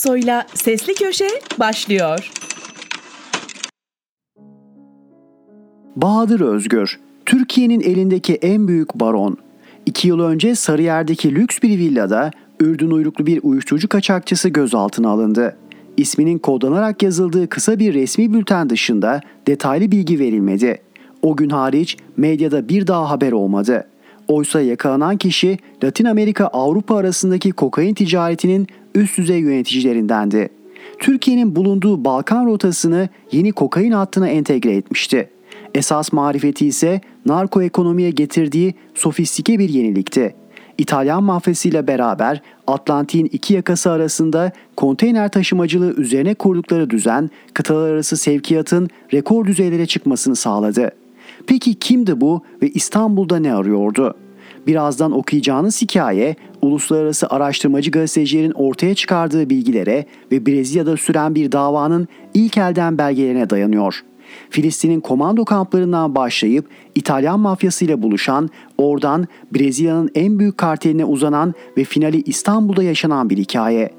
Aksoy'la Sesli Köşe başlıyor. Bahadır Özgür, Türkiye'nin elindeki en büyük baron. İki yıl önce Sarıyer'deki lüks bir villada Ürdün uyruklu bir uyuşturucu kaçakçısı gözaltına alındı. İsminin kodlanarak yazıldığı kısa bir resmi bülten dışında detaylı bilgi verilmedi. O gün hariç medyada bir daha haber olmadı. Oysa yakalanan kişi Latin Amerika Avrupa arasındaki kokain ticaretinin üst düzey yöneticilerindendi. Türkiye'nin bulunduğu Balkan rotasını yeni kokain hattına entegre etmişti. Esas marifeti ise narko ekonomiye getirdiği sofistike bir yenilikti. İtalyan mafyasıyla beraber Atlantik'in iki yakası arasında konteyner taşımacılığı üzerine kurdukları düzen kıtalar arası sevkiyatın rekor düzeylere çıkmasını sağladı. Peki kimdi bu ve İstanbul'da ne arıyordu? Birazdan okuyacağınız hikaye uluslararası araştırmacı gazetecilerin ortaya çıkardığı bilgilere ve Brezilya'da süren bir davanın ilk elden belgelerine dayanıyor. Filistin'in komando kamplarından başlayıp İtalyan mafyasıyla buluşan, oradan Brezilya'nın en büyük karteline uzanan ve finali İstanbul'da yaşanan bir hikaye.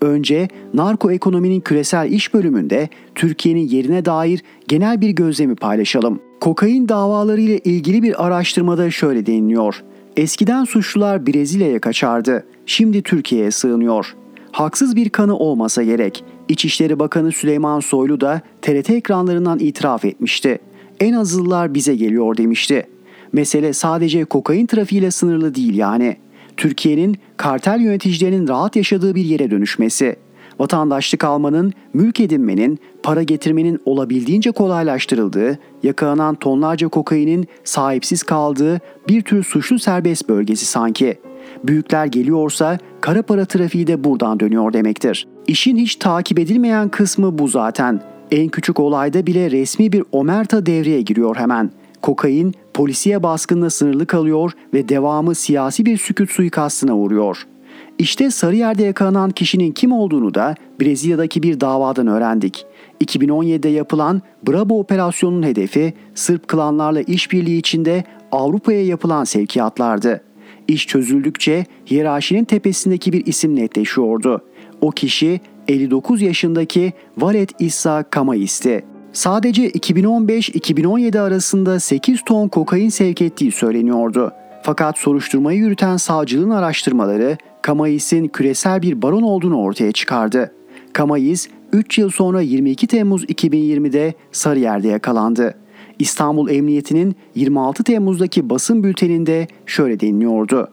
Önce narko ekonominin küresel iş bölümünde Türkiye'nin yerine dair genel bir gözlemi paylaşalım. Kokain davaları ile ilgili bir araştırmada şöyle deniliyor. Eskiden suçlular Brezilya'ya kaçardı. Şimdi Türkiye'ye sığınıyor. Haksız bir kanı olmasa gerek. İçişleri Bakanı Süleyman Soylu da TRT ekranlarından itiraf etmişti. En azıllar bize geliyor demişti. Mesele sadece kokain trafiğiyle sınırlı değil yani. Türkiye'nin kartel yöneticilerinin rahat yaşadığı bir yere dönüşmesi. Vatandaşlık almanın, mülk edinmenin, para getirmenin olabildiğince kolaylaştırıldığı, yakalanan tonlarca kokainin sahipsiz kaldığı bir tür suçlu serbest bölgesi sanki. Büyükler geliyorsa kara para trafiği de buradan dönüyor demektir. İşin hiç takip edilmeyen kısmı bu zaten. En küçük olayda bile resmi bir omerta devreye giriyor hemen. Kokain polisiye baskınla sınırlı kalıyor ve devamı siyasi bir sükut suikastına uğruyor. İşte Sarıyer'de yakalanan kişinin kim olduğunu da Brezilya'daki bir davadan öğrendik. 2017'de yapılan Bravo operasyonunun hedefi Sırp klanlarla işbirliği içinde Avrupa'ya yapılan sevkiyatlardı. İş çözüldükçe hiyerarşinin tepesindeki bir isim netleşiyordu. O kişi 59 yaşındaki Valet İsa Kamais'ti. Sadece 2015-2017 arasında 8 ton kokain sevk ettiği söyleniyordu. Fakat soruşturmayı yürüten savcılığın araştırmaları Kamais'in küresel bir baron olduğunu ortaya çıkardı. Kamais 3 yıl sonra 22 Temmuz 2020'de Sarıyer'de yakalandı. İstanbul Emniyeti'nin 26 Temmuz'daki basın bülteninde şöyle deniliyordu.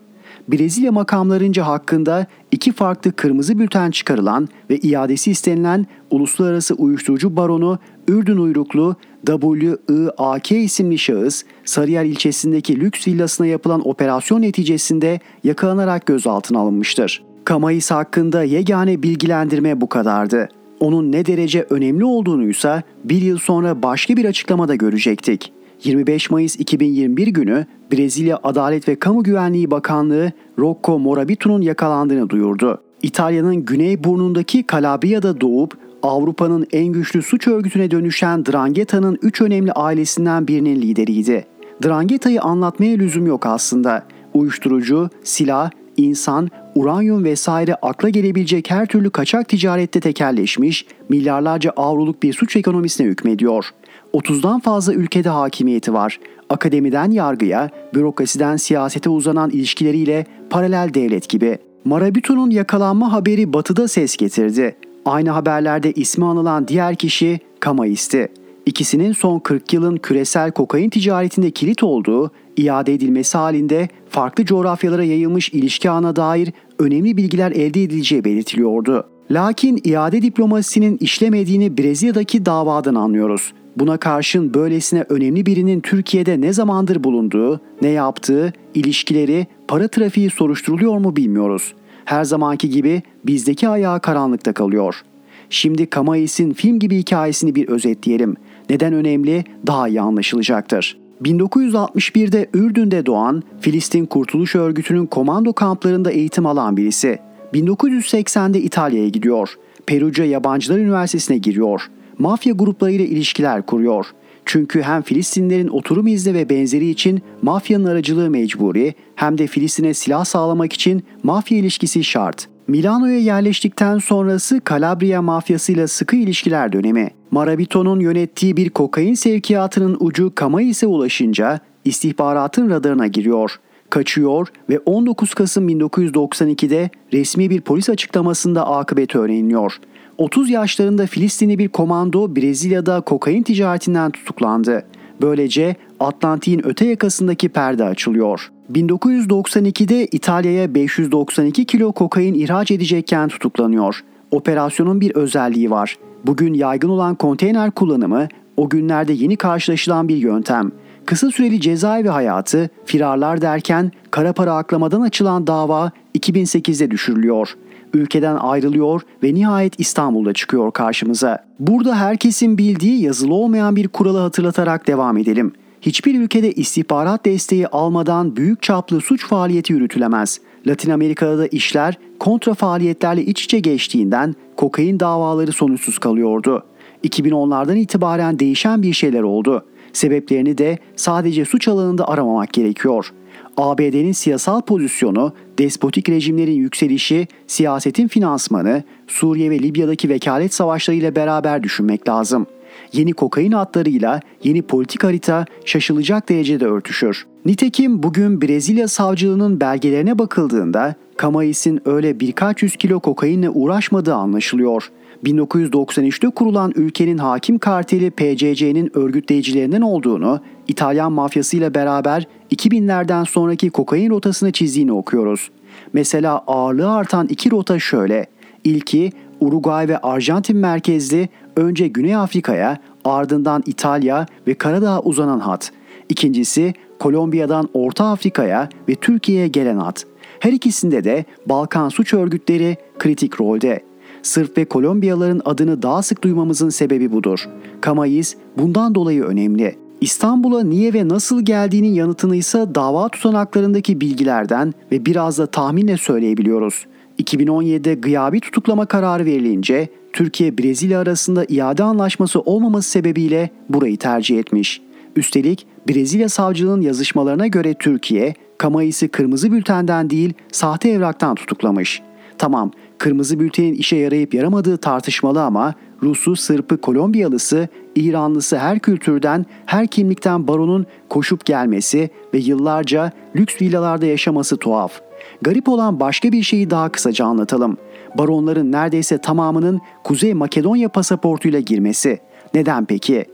Brezilya makamlarınca hakkında iki farklı kırmızı bülten çıkarılan ve iadesi istenilen uluslararası uyuşturucu baronu Ürdün uyruklu WIAK isimli şahıs Sarıyer ilçesindeki lüks villasına yapılan operasyon neticesinde yakalanarak gözaltına alınmıştır. Kamayis hakkında yegane bilgilendirme bu kadardı. Onun ne derece önemli olduğunu ise bir yıl sonra başka bir açıklamada görecektik. 25 Mayıs 2021 günü Brezilya Adalet ve Kamu Güvenliği Bakanlığı Rocco Morabito'nun yakalandığını duyurdu. İtalya'nın güney burnundaki Calabria'da doğup Avrupa'nın en güçlü suç örgütüne dönüşen Drangheta'nın üç önemli ailesinden birinin lideriydi. Drangheta'yı anlatmaya lüzum yok aslında. Uyuşturucu, silah, insan, uranyum vesaire akla gelebilecek her türlü kaçak ticarette tekelleşmiş, milyarlarca avroluk bir suç ekonomisine hükmediyor. 30'dan fazla ülkede hakimiyeti var. Akademiden yargıya, bürokrasiden siyasete uzanan ilişkileriyle paralel devlet gibi. Marabito'nun yakalanma haberi batıda ses getirdi. Aynı haberlerde ismi anılan diğer kişi Kamais'ti. İkisinin son 40 yılın küresel kokain ticaretinde kilit olduğu, iade edilmesi halinde farklı coğrafyalara yayılmış ilişki ağına dair önemli bilgiler elde edileceği belirtiliyordu. Lakin iade diplomasisinin işlemediğini Brezilya'daki davadan anlıyoruz. Buna karşın böylesine önemli birinin Türkiye'de ne zamandır bulunduğu, ne yaptığı, ilişkileri, para trafiği soruşturuluyor mu bilmiyoruz. Her zamanki gibi bizdeki ayağı karanlıkta kalıyor. Şimdi Kamais'in film gibi hikayesini bir özetleyelim. Neden önemli daha iyi anlaşılacaktır. 1961'de Ürdün'de doğan, Filistin Kurtuluş Örgütü'nün komando kamplarında eğitim alan birisi. 1980'de İtalya'ya gidiyor. Perugia Yabancılar Üniversitesi'ne giriyor. Mafya gruplarıyla ilişkiler kuruyor. Çünkü hem Filistinlerin oturum izni ve benzeri için mafyanın aracılığı mecburi hem de Filistin'e silah sağlamak için mafya ilişkisi şart. Milano'ya yerleştikten sonrası Calabria mafyasıyla sıkı ilişkiler dönemi. Marabito'nun yönettiği bir kokain sevkiyatının ucu Kamais'e ulaşınca istihbaratın radarına giriyor. Kaçıyor ve 19 Kasım 1992'de resmi bir polis açıklamasında akıbeti öğreniliyor. 30 yaşlarında Filistinli bir komando Brezilya'da kokain ticaretinden tutuklandı. Böylece Atlantik'in öte yakasındaki perde açılıyor. 1992'de İtalya'ya 592 kilo kokain ihraç edecekken tutuklanıyor. Operasyonun bir özelliği var. Bugün yaygın olan konteyner kullanımı o günlerde yeni karşılaşılan bir yöntem. Kısa süreli cezaevi hayatı, firarlar derken kara para aklamadan açılan dava 2008'de düşürülüyor. Ülkeden ayrılıyor ve nihayet İstanbul'da çıkıyor karşımıza. Burada herkesin bildiği yazılı olmayan bir kuralı hatırlatarak devam edelim. Hiçbir ülkede istihbarat desteği almadan büyük çaplı suç faaliyeti yürütülemez. Latin Amerika'da da işler kontra faaliyetlerle iç içe geçtiğinden kokain davaları sonuçsuz kalıyordu. 2010'lardan itibaren değişen bir şeyler oldu. Sebeplerini de sadece suç alanında aramamak gerekiyor. ABD'nin siyasal pozisyonu, despotik rejimlerin yükselişi, siyasetin finansmanı, Suriye ve Libya'daki vekalet savaşlarıyla beraber düşünmek lazım. Yeni kokain hatlarıyla yeni politik harita şaşılacak derecede örtüşür. Nitekim bugün Brezilya savcılığının belgelerine bakıldığında Kamais'in öyle birkaç yüz kilo kokainle uğraşmadığı anlaşılıyor. 1993'te kurulan ülkenin hakim karteli PCC'nin örgütleyicilerinden olduğunu, İtalyan mafyasıyla beraber 2000'lerden sonraki kokain rotasını çizdiğini okuyoruz. Mesela ağırlığı artan iki rota şöyle. İlki Uruguay ve Arjantin merkezli önce Güney Afrika'ya ardından İtalya ve Karadağ'a uzanan hat. İkincisi Kolombiya'dan Orta Afrika'ya ve Türkiye'ye gelen hat. Her ikisinde de Balkan suç örgütleri kritik rolde. Sırp ve Kolombiyalıların adını daha sık duymamızın sebebi budur. Kamayis bundan dolayı önemli. İstanbul'a niye ve nasıl geldiğinin yanıtını ise dava tutanaklarındaki bilgilerden ve biraz da tahminle söyleyebiliyoruz. 2017'de gıyabi tutuklama kararı verilince Türkiye-Brezilya arasında iade anlaşması olmaması sebebiyle burayı tercih etmiş. Üstelik Brezilya savcılığının yazışmalarına göre Türkiye, Kamayis'i kırmızı bültenden değil sahte evraktan tutuklamış. Tamam, kırmızı bültenin işe yarayıp yaramadığı tartışmalı ama Rus'u, Sırp'ı, Kolombiyalısı, İranlısı her kültürden, her kimlikten baronun koşup gelmesi ve yıllarca lüks villalarda yaşaması tuhaf. Garip olan başka bir şeyi daha kısaca anlatalım. Baronların neredeyse tamamının Kuzey Makedonya pasaportuyla girmesi. Neden peki?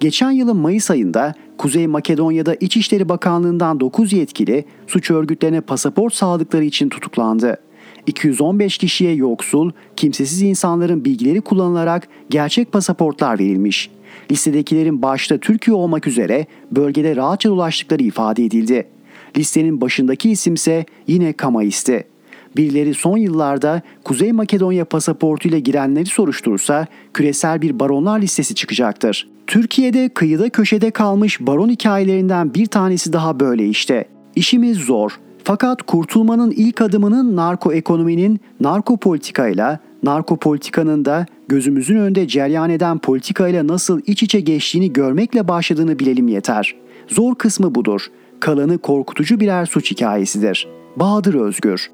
Geçen yılın Mayıs ayında Kuzey Makedonya'da İçişleri Bakanlığı'ndan 9 yetkili suç örgütlerine pasaport sağladıkları için tutuklandı. 215 kişiye yoksul, kimsesiz insanların bilgileri kullanılarak gerçek pasaportlar verilmiş. Listedekilerin başta Türkiye olmak üzere bölgede rahatça dolaştıkları ifade edildi. Listenin başındaki isimse yine Kamais'ti. Birileri son yıllarda Kuzey Makedonya pasaportuyla girenleri soruştursa küresel bir baronlar listesi çıkacaktır. Türkiye'de kıyıda köşede kalmış baron hikayelerinden bir tanesi daha böyle işte. İşimiz zor. Fakat kurtulmanın ilk adımının narko ekonominin narko politikayla, narko politikanın da gözümüzün önünde ceryan eden politikayla nasıl iç içe geçtiğini görmekle başladığını bilelim yeter. Zor kısmı budur. Kalanı korkutucu birer suç hikayesidir. Bahadır Özgür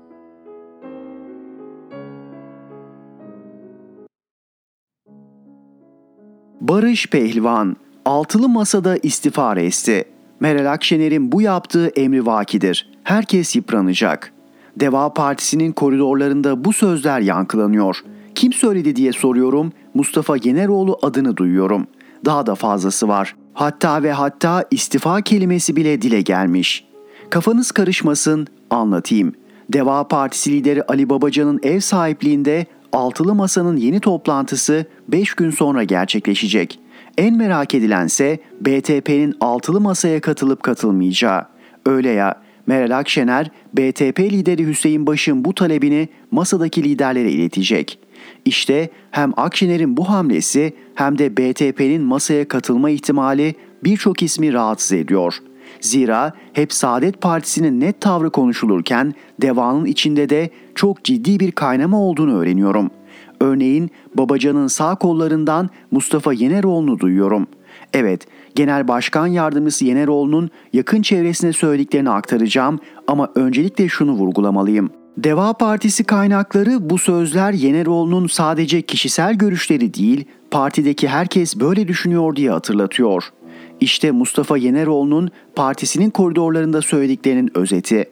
Barış Pehlivan altılı masada istifa resti. Meral Akşener'in bu yaptığı emri vakidir. Herkes yıpranacak. Deva Partisi'nin koridorlarında bu sözler yankılanıyor. Kim söyledi diye soruyorum. Mustafa Yeneroğlu adını duyuyorum. Daha da fazlası var. Hatta ve hatta istifa kelimesi bile dile gelmiş. Kafanız karışmasın, anlatayım. Deva Partisi lideri Ali Babacan'ın ev sahipliğinde Altılı Masa'nın yeni toplantısı 5 gün sonra gerçekleşecek. En merak edilense BTP'nin Altılı Masa'ya katılıp katılmayacağı. Öyle ya Meral Akşener, BTP lideri Hüseyin Baş'ın bu talebini masadaki liderlere iletecek. İşte hem Akşener'in bu hamlesi hem de BTP'nin masaya katılma ihtimali birçok ismi rahatsız ediyor. Zira hep Saadet Partisi'nin net tavrı konuşulurken devanın içinde de çok ciddi bir kaynama olduğunu öğreniyorum. Örneğin Babacan'ın sağ kollarından Mustafa Yeneroğlu'nu duyuyorum. Evet, Genel Başkan Yardımcısı Yeneroğlu'nun yakın çevresine söylediklerini aktaracağım ama öncelikle şunu vurgulamalıyım. Deva Partisi kaynakları bu sözler Yeneroğlu'nun sadece kişisel görüşleri değil, partideki herkes böyle düşünüyor diye hatırlatıyor. İşte Mustafa Yeneroğlu'nun partisinin koridorlarında söylediklerinin özeti.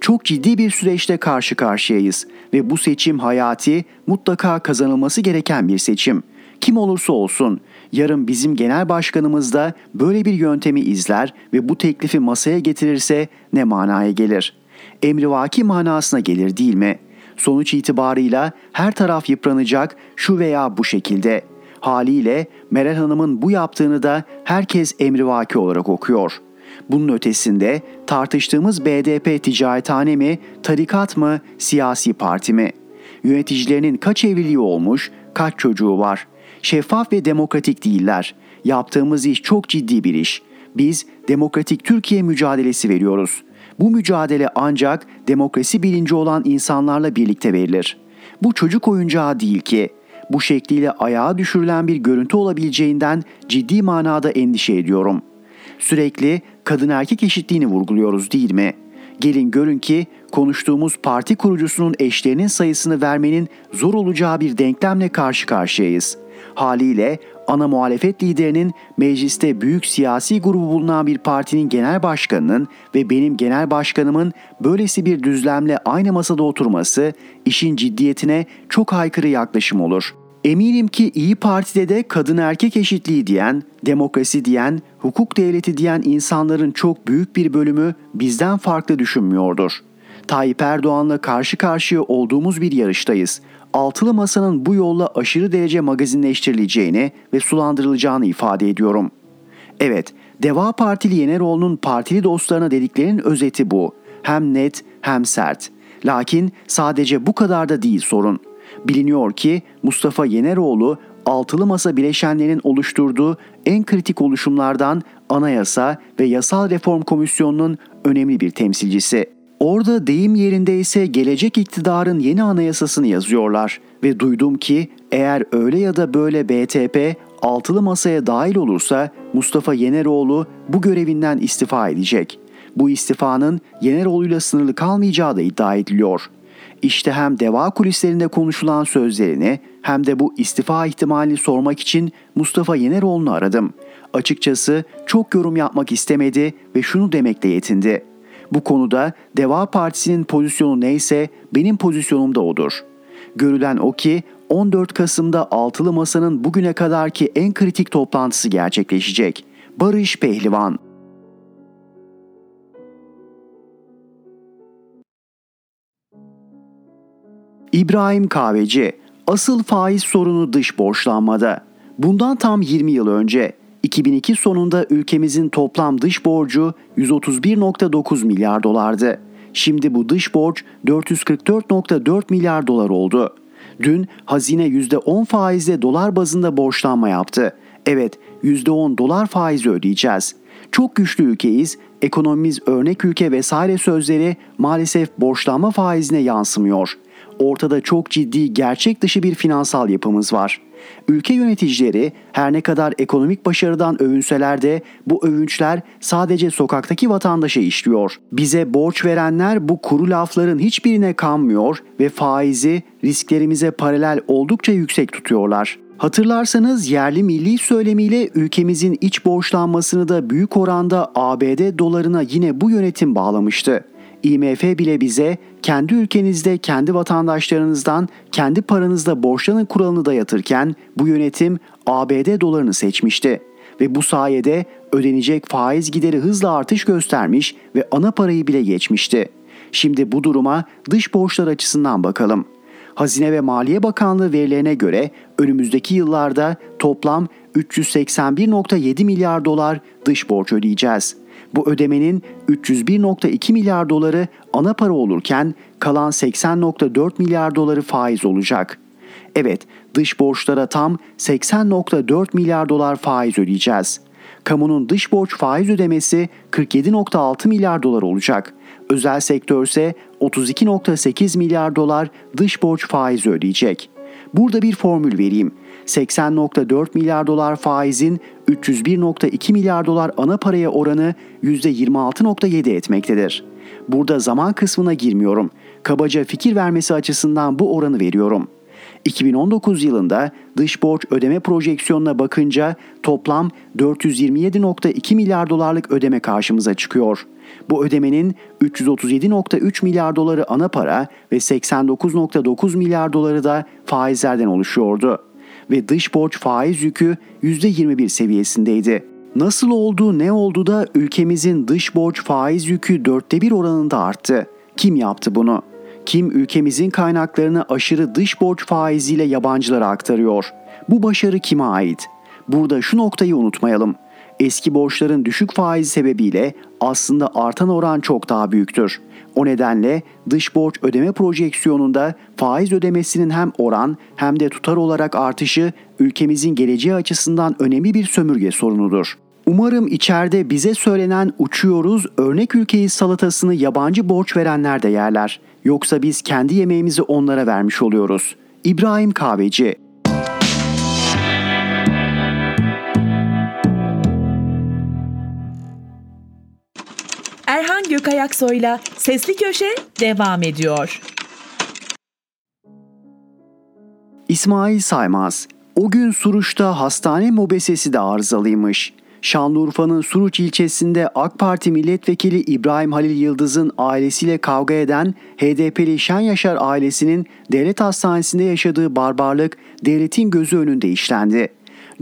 Çok ciddi bir süreçte karşı karşıyayız ve bu seçim hayati, mutlaka kazanılması gereken bir seçim. Kim olursa olsun yarın bizim genel başkanımız da böyle bir yöntemi izler ve bu teklifi masaya getirirse ne manaya gelir? Emrivaki manasına gelir değil mi? Sonuç itibarıyla her taraf yıpranacak şu veya bu şekilde. Haliyle Meral Hanım'ın bu yaptığını da herkes emrivaki olarak okuyor. Bunun ötesinde tartıştığımız BDP ticarethane mi, tarikat mı, siyasi parti mi? Yöneticilerinin kaç evliliği olmuş, kaç çocuğu var? Şeffaf ve demokratik değiller. Yaptığımız iş çok ciddi bir iş. Biz demokratik Türkiye mücadelesi veriyoruz. Bu mücadele ancak demokrasi bilinci olan insanlarla birlikte verilir. Bu çocuk oyuncağı değil ki. Bu şekliyle ayağa düşürülen bir görüntü olabileceğinden ciddi manada endişe ediyorum. Sürekli kadın erkek eşitliğini vurguluyoruz değil mi? Gelin görün ki konuştuğumuz parti kurucusunun eşlerinin sayısını vermenin zor olacağı bir denklemle karşı karşıyayız. Haliyle ana muhalefet liderinin mecliste büyük siyasi grubu bulunan bir partinin genel başkanının ve benim genel başkanımın böylesi bir düzlemle aynı masada oturması işin ciddiyetine çok aykırı yaklaşım olur. Eminim ki İyi Parti'de de kadın erkek eşitliği diyen, demokrasi diyen, hukuk devleti diyen insanların çok büyük bir bölümü bizden farklı düşünmüyordur. Tayyip Erdoğan'la karşı karşıya olduğumuz bir yarıştayız altılı masanın bu yolla aşırı derece magazinleştirileceğini ve sulandırılacağını ifade ediyorum. Evet, Deva Partili Yeneroğlu'nun partili dostlarına dediklerinin özeti bu. Hem net hem sert. Lakin sadece bu kadar da değil sorun. Biliniyor ki Mustafa Yeneroğlu altılı masa bileşenlerinin oluşturduğu en kritik oluşumlardan Anayasa ve Yasal Reform Komisyonu'nun önemli bir temsilcisi. Orada deyim yerinde ise gelecek iktidarın yeni anayasasını yazıyorlar ve duydum ki eğer öyle ya da böyle BTP altılı masaya dahil olursa Mustafa Yeneroğlu bu görevinden istifa edecek. Bu istifanın Yeneroğlu'yla sınırlı kalmayacağı da iddia ediliyor. İşte hem deva kulislerinde konuşulan sözlerini hem de bu istifa ihtimalini sormak için Mustafa Yeneroğlu'nu aradım. Açıkçası çok yorum yapmak istemedi ve şunu demekle yetindi. Bu konuda Deva Partisi'nin pozisyonu neyse benim pozisyonum da odur. Görülen o ki 14 Kasım'da Altılı Masa'nın bugüne kadarki en kritik toplantısı gerçekleşecek. Barış Pehlivan İbrahim Kahveci Asıl faiz sorunu dış borçlanmada. Bundan tam 20 yıl önce 2002 sonunda ülkemizin toplam dış borcu 131.9 milyar dolardı. Şimdi bu dış borç 444.4 milyar dolar oldu. Dün hazine %10 faizle dolar bazında borçlanma yaptı. Evet %10 dolar faizi ödeyeceğiz. Çok güçlü ülkeyiz, ekonomimiz örnek ülke vesaire sözleri maalesef borçlanma faizine yansımıyor. Ortada çok ciddi gerçek dışı bir finansal yapımız var.'' Ülke yöneticileri her ne kadar ekonomik başarıdan övünseler de bu övünçler sadece sokaktaki vatandaşa işliyor. Bize borç verenler bu kuru lafların hiçbirine kanmıyor ve faizi risklerimize paralel oldukça yüksek tutuyorlar. Hatırlarsanız yerli milli söylemiyle ülkemizin iç borçlanmasını da büyük oranda ABD dolarına yine bu yönetim bağlamıştı. IMF bile bize kendi ülkenizde kendi vatandaşlarınızdan kendi paranızda borçlanın kuralını dayatırken bu yönetim ABD dolarını seçmişti ve bu sayede ödenecek faiz gideri hızla artış göstermiş ve ana parayı bile geçmişti. Şimdi bu duruma dış borçlar açısından bakalım. Hazine ve Maliye Bakanlığı verilerine göre önümüzdeki yıllarda toplam 381.7 milyar dolar dış borç ödeyeceğiz. Bu ödemenin 301.2 milyar doları ana para olurken kalan 80.4 milyar doları faiz olacak. Evet, dış borçlara tam 80.4 milyar dolar faiz ödeyeceğiz. Kamunun dış borç faiz ödemesi 47.6 milyar dolar olacak. Özel sektör ise 32.8 milyar dolar dış borç faizi ödeyecek. Burada bir formül vereyim. 80.4 milyar dolar faizin 301.2 milyar dolar ana paraya oranı %26.7 etmektedir. Burada zaman kısmına girmiyorum. Kabaca fikir vermesi açısından bu oranı veriyorum. 2019 yılında dış borç ödeme projeksiyonuna bakınca toplam 427.2 milyar dolarlık ödeme karşımıza çıkıyor. Bu ödemenin 337.3 milyar doları ana para ve 89.9 milyar doları da faizlerden oluşuyordu. Ve dış borç faiz yükü %21 seviyesindeydi. Nasıl oldu ne oldu da ülkemizin dış borç faiz yükü dörtte bir oranında arttı? Kim yaptı bunu? Kim ülkemizin kaynaklarını aşırı dış borç faiziyle yabancılara aktarıyor? Bu başarı kime ait? Burada şu noktayı unutmayalım. Eski borçların düşük faizi sebebiyle aslında artan oran çok daha büyüktür. O nedenle dış borç ödeme projeksiyonunda faiz ödemesinin hem oran hem de tutar olarak artışı ülkemizin geleceği açısından önemli bir sömürge sorunudur. Umarım içeride bize söylenen uçuyoruz örnek ülkeyi salatasını yabancı borç verenler de yerler. Yoksa biz kendi yemeğimizi onlara vermiş oluyoruz. İbrahim Kahveci Erhan Gökayaksoy'la Sesli Köşe devam ediyor. İsmail Saymaz O gün Suruç'ta hastane mobesesi de arızalıymış. Şanlıurfa'nın Suruç ilçesinde AK Parti milletvekili İbrahim Halil Yıldız'ın ailesiyle kavga eden HDP'li Şen Yaşar ailesinin devlet hastanesinde yaşadığı barbarlık devletin gözü önünde işlendi.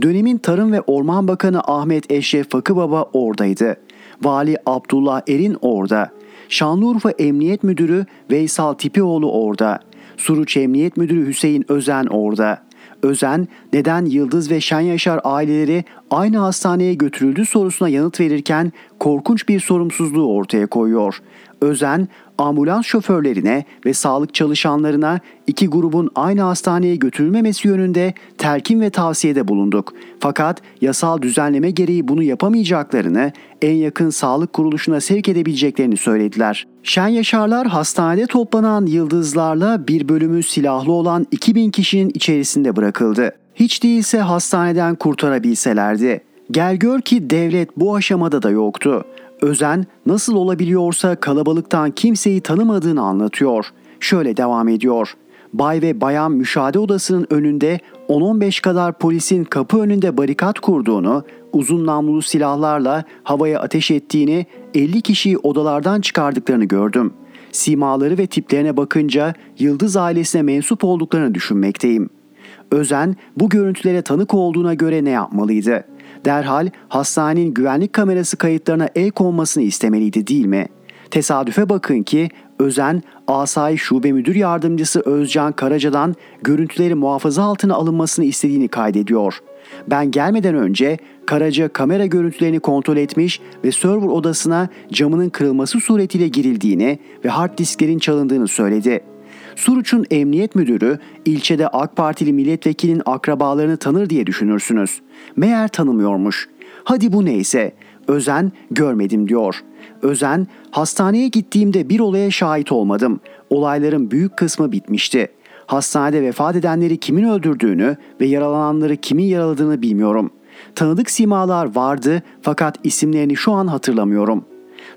Dönemin Tarım ve Orman Bakanı Ahmet Eşref Fakıbaba oradaydı. Vali Abdullah Erin orada. Şanlıurfa Emniyet Müdürü Veysal Tipioğlu orada. Suruç Emniyet Müdürü Hüseyin Özen orada. Özen neden Yıldız ve Şen Yaşar aileleri aynı hastaneye götürüldü sorusuna yanıt verirken korkunç bir sorumsuzluğu ortaya koyuyor. Özen ambulans şoförlerine ve sağlık çalışanlarına iki grubun aynı hastaneye götürülmemesi yönünde telkin ve tavsiyede bulunduk. Fakat yasal düzenleme gereği bunu yapamayacaklarını, en yakın sağlık kuruluşuna sevk edebileceklerini söylediler. Şen Yaşarlar hastanede toplanan yıldızlarla bir bölümü silahlı olan 2000 kişinin içerisinde bırakıldı. Hiç değilse hastaneden kurtarabilselerdi. Gel gör ki devlet bu aşamada da yoktu. Özen nasıl olabiliyorsa kalabalıktan kimseyi tanımadığını anlatıyor. Şöyle devam ediyor. Bay ve bayan müşahede odasının önünde 10-15 kadar polisin kapı önünde barikat kurduğunu, uzun namlulu silahlarla havaya ateş ettiğini, 50 kişiyi odalardan çıkardıklarını gördüm. Simaları ve tiplerine bakınca Yıldız ailesine mensup olduklarını düşünmekteyim. Özen bu görüntülere tanık olduğuna göre ne yapmalıydı? Derhal hastanenin güvenlik kamerası kayıtlarına el konmasını istemeliydi değil mi? Tesadüfe bakın ki Özen, Asayi Şube Müdür Yardımcısı Özcan Karaca'dan görüntüleri muhafaza altına alınmasını istediğini kaydediyor. Ben gelmeden önce Karaca kamera görüntülerini kontrol etmiş ve server odasına camının kırılması suretiyle girildiğini ve hard disklerin çalındığını söyledi. Suruç'un emniyet müdürü ilçede AK Partili milletvekilinin akrabalarını tanır diye düşünürsünüz. Meğer tanımıyormuş. Hadi bu neyse. Özen görmedim diyor. Özen hastaneye gittiğimde bir olaya şahit olmadım. Olayların büyük kısmı bitmişti. Hastanede vefat edenleri kimin öldürdüğünü ve yaralananları kimin yaraladığını bilmiyorum. Tanıdık simalar vardı fakat isimlerini şu an hatırlamıyorum.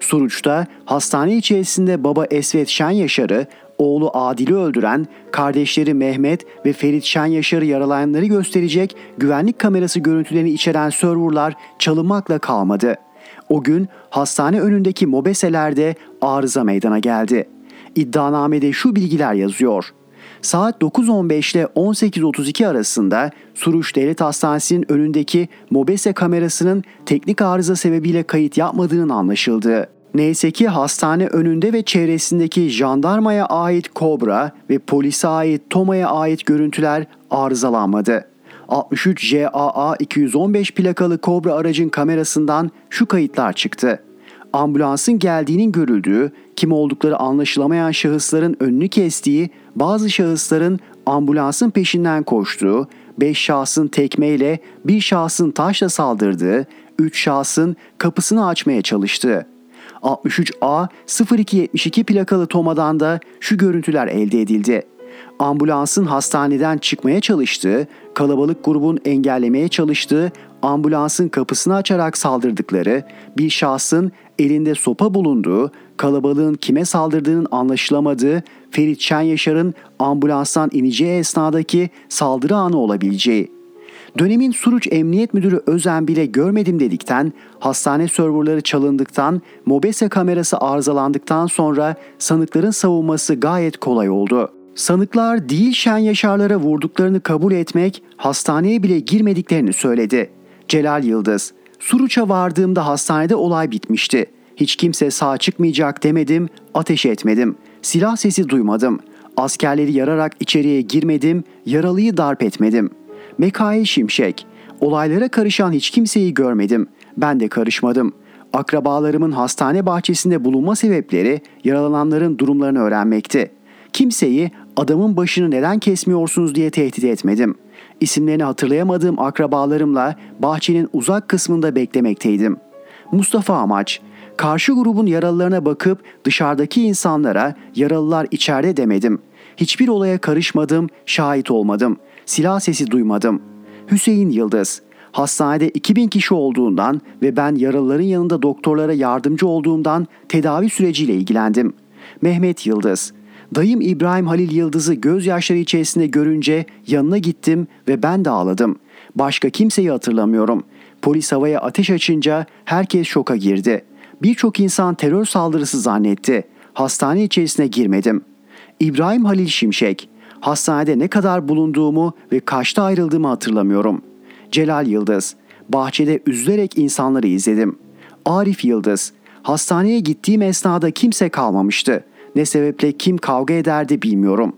Suruç'ta hastane içerisinde baba Esvet Şen Yaşar'ı, oğlu Adil'i öldüren, kardeşleri Mehmet ve Ferit Şen Yaşar'ı yaralayanları gösterecek güvenlik kamerası görüntülerini içeren serverlar çalınmakla kalmadı. O gün hastane önündeki mobeselerde arıza meydana geldi. İddianamede şu bilgiler yazıyor. Saat 9.15 ile 18.32 arasında Suruç Devlet Hastanesi'nin önündeki mobese kamerasının teknik arıza sebebiyle kayıt yapmadığının anlaşıldı. Neyse ki hastane önünde ve çevresindeki jandarmaya ait Kobra ve polise ait Toma'ya ait görüntüler arızalanmadı. 63 JAA 215 plakalı Kobra aracın kamerasından şu kayıtlar çıktı. Ambulansın geldiğinin görüldüğü, kim oldukları anlaşılamayan şahısların önünü kestiği, bazı şahısların ambulansın peşinden koştuğu, 5 şahsın tekmeyle bir şahsın taşla saldırdığı, 3 şahsın kapısını açmaya çalıştığı. 63A 0272 plakalı Toma'dan da şu görüntüler elde edildi. Ambulansın hastaneden çıkmaya çalıştığı, kalabalık grubun engellemeye çalıştığı, ambulansın kapısını açarak saldırdıkları, bir şahsın elinde sopa bulunduğu, kalabalığın kime saldırdığının anlaşılamadığı, Ferit Şen Yaşar'ın ambulanstan ineceği esnadaki saldırı anı olabileceği. Dönemin Suruç Emniyet Müdürü Özen bile görmedim dedikten, hastane serverları çalındıktan, mobese kamerası arızalandıktan sonra sanıkların savunması gayet kolay oldu. Sanıklar değil şen yaşarlara vurduklarını kabul etmek, hastaneye bile girmediklerini söyledi. Celal Yıldız, Suruç'a vardığımda hastanede olay bitmişti. Hiç kimse sağ çıkmayacak demedim, ateş etmedim. Silah sesi duymadım. Askerleri yararak içeriye girmedim, yaralıyı darp etmedim. Mekail Şimşek, olaylara karışan hiç kimseyi görmedim. Ben de karışmadım. Akrabalarımın hastane bahçesinde bulunma sebepleri yaralananların durumlarını öğrenmekti. Kimseyi adamın başını neden kesmiyorsunuz diye tehdit etmedim. İsimlerini hatırlayamadığım akrabalarımla bahçenin uzak kısmında beklemekteydim. Mustafa Amaç, karşı grubun yaralılarına bakıp dışarıdaki insanlara yaralılar içeride demedim. Hiçbir olaya karışmadım, şahit olmadım. Silah sesi duymadım. Hüseyin Yıldız, hastanede 2000 kişi olduğundan ve ben yaralıların yanında doktorlara yardımcı olduğumdan tedavi süreciyle ilgilendim. Mehmet Yıldız, Dayım İbrahim Halil Yıldız'ı gözyaşları içerisinde görünce yanına gittim ve ben de ağladım. Başka kimseyi hatırlamıyorum. Polis havaya ateş açınca herkes şoka girdi. Birçok insan terör saldırısı zannetti. Hastane içerisine girmedim. İbrahim Halil Şimşek, hastanede ne kadar bulunduğumu ve kaçta ayrıldığımı hatırlamıyorum. Celal Yıldız, bahçede üzülerek insanları izledim. Arif Yıldız, hastaneye gittiğim esnada kimse kalmamıştı. Ne sebeple kim kavga ederdi bilmiyorum.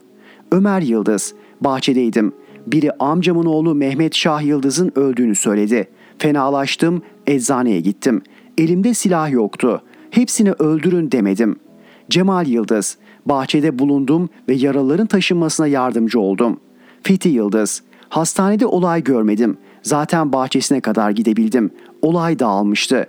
Ömer Yıldız, bahçedeydim. Biri amcamın oğlu Mehmet Şah Yıldız'ın öldüğünü söyledi. Fenalaştım, eczaneye gittim. Elimde silah yoktu. Hepsini öldürün demedim. Cemal Yıldız, bahçede bulundum ve yaralıların taşınmasına yardımcı oldum. Fethi Yıldız, hastanede olay görmedim. Zaten bahçesine kadar gidebildim. Olay dağılmıştı.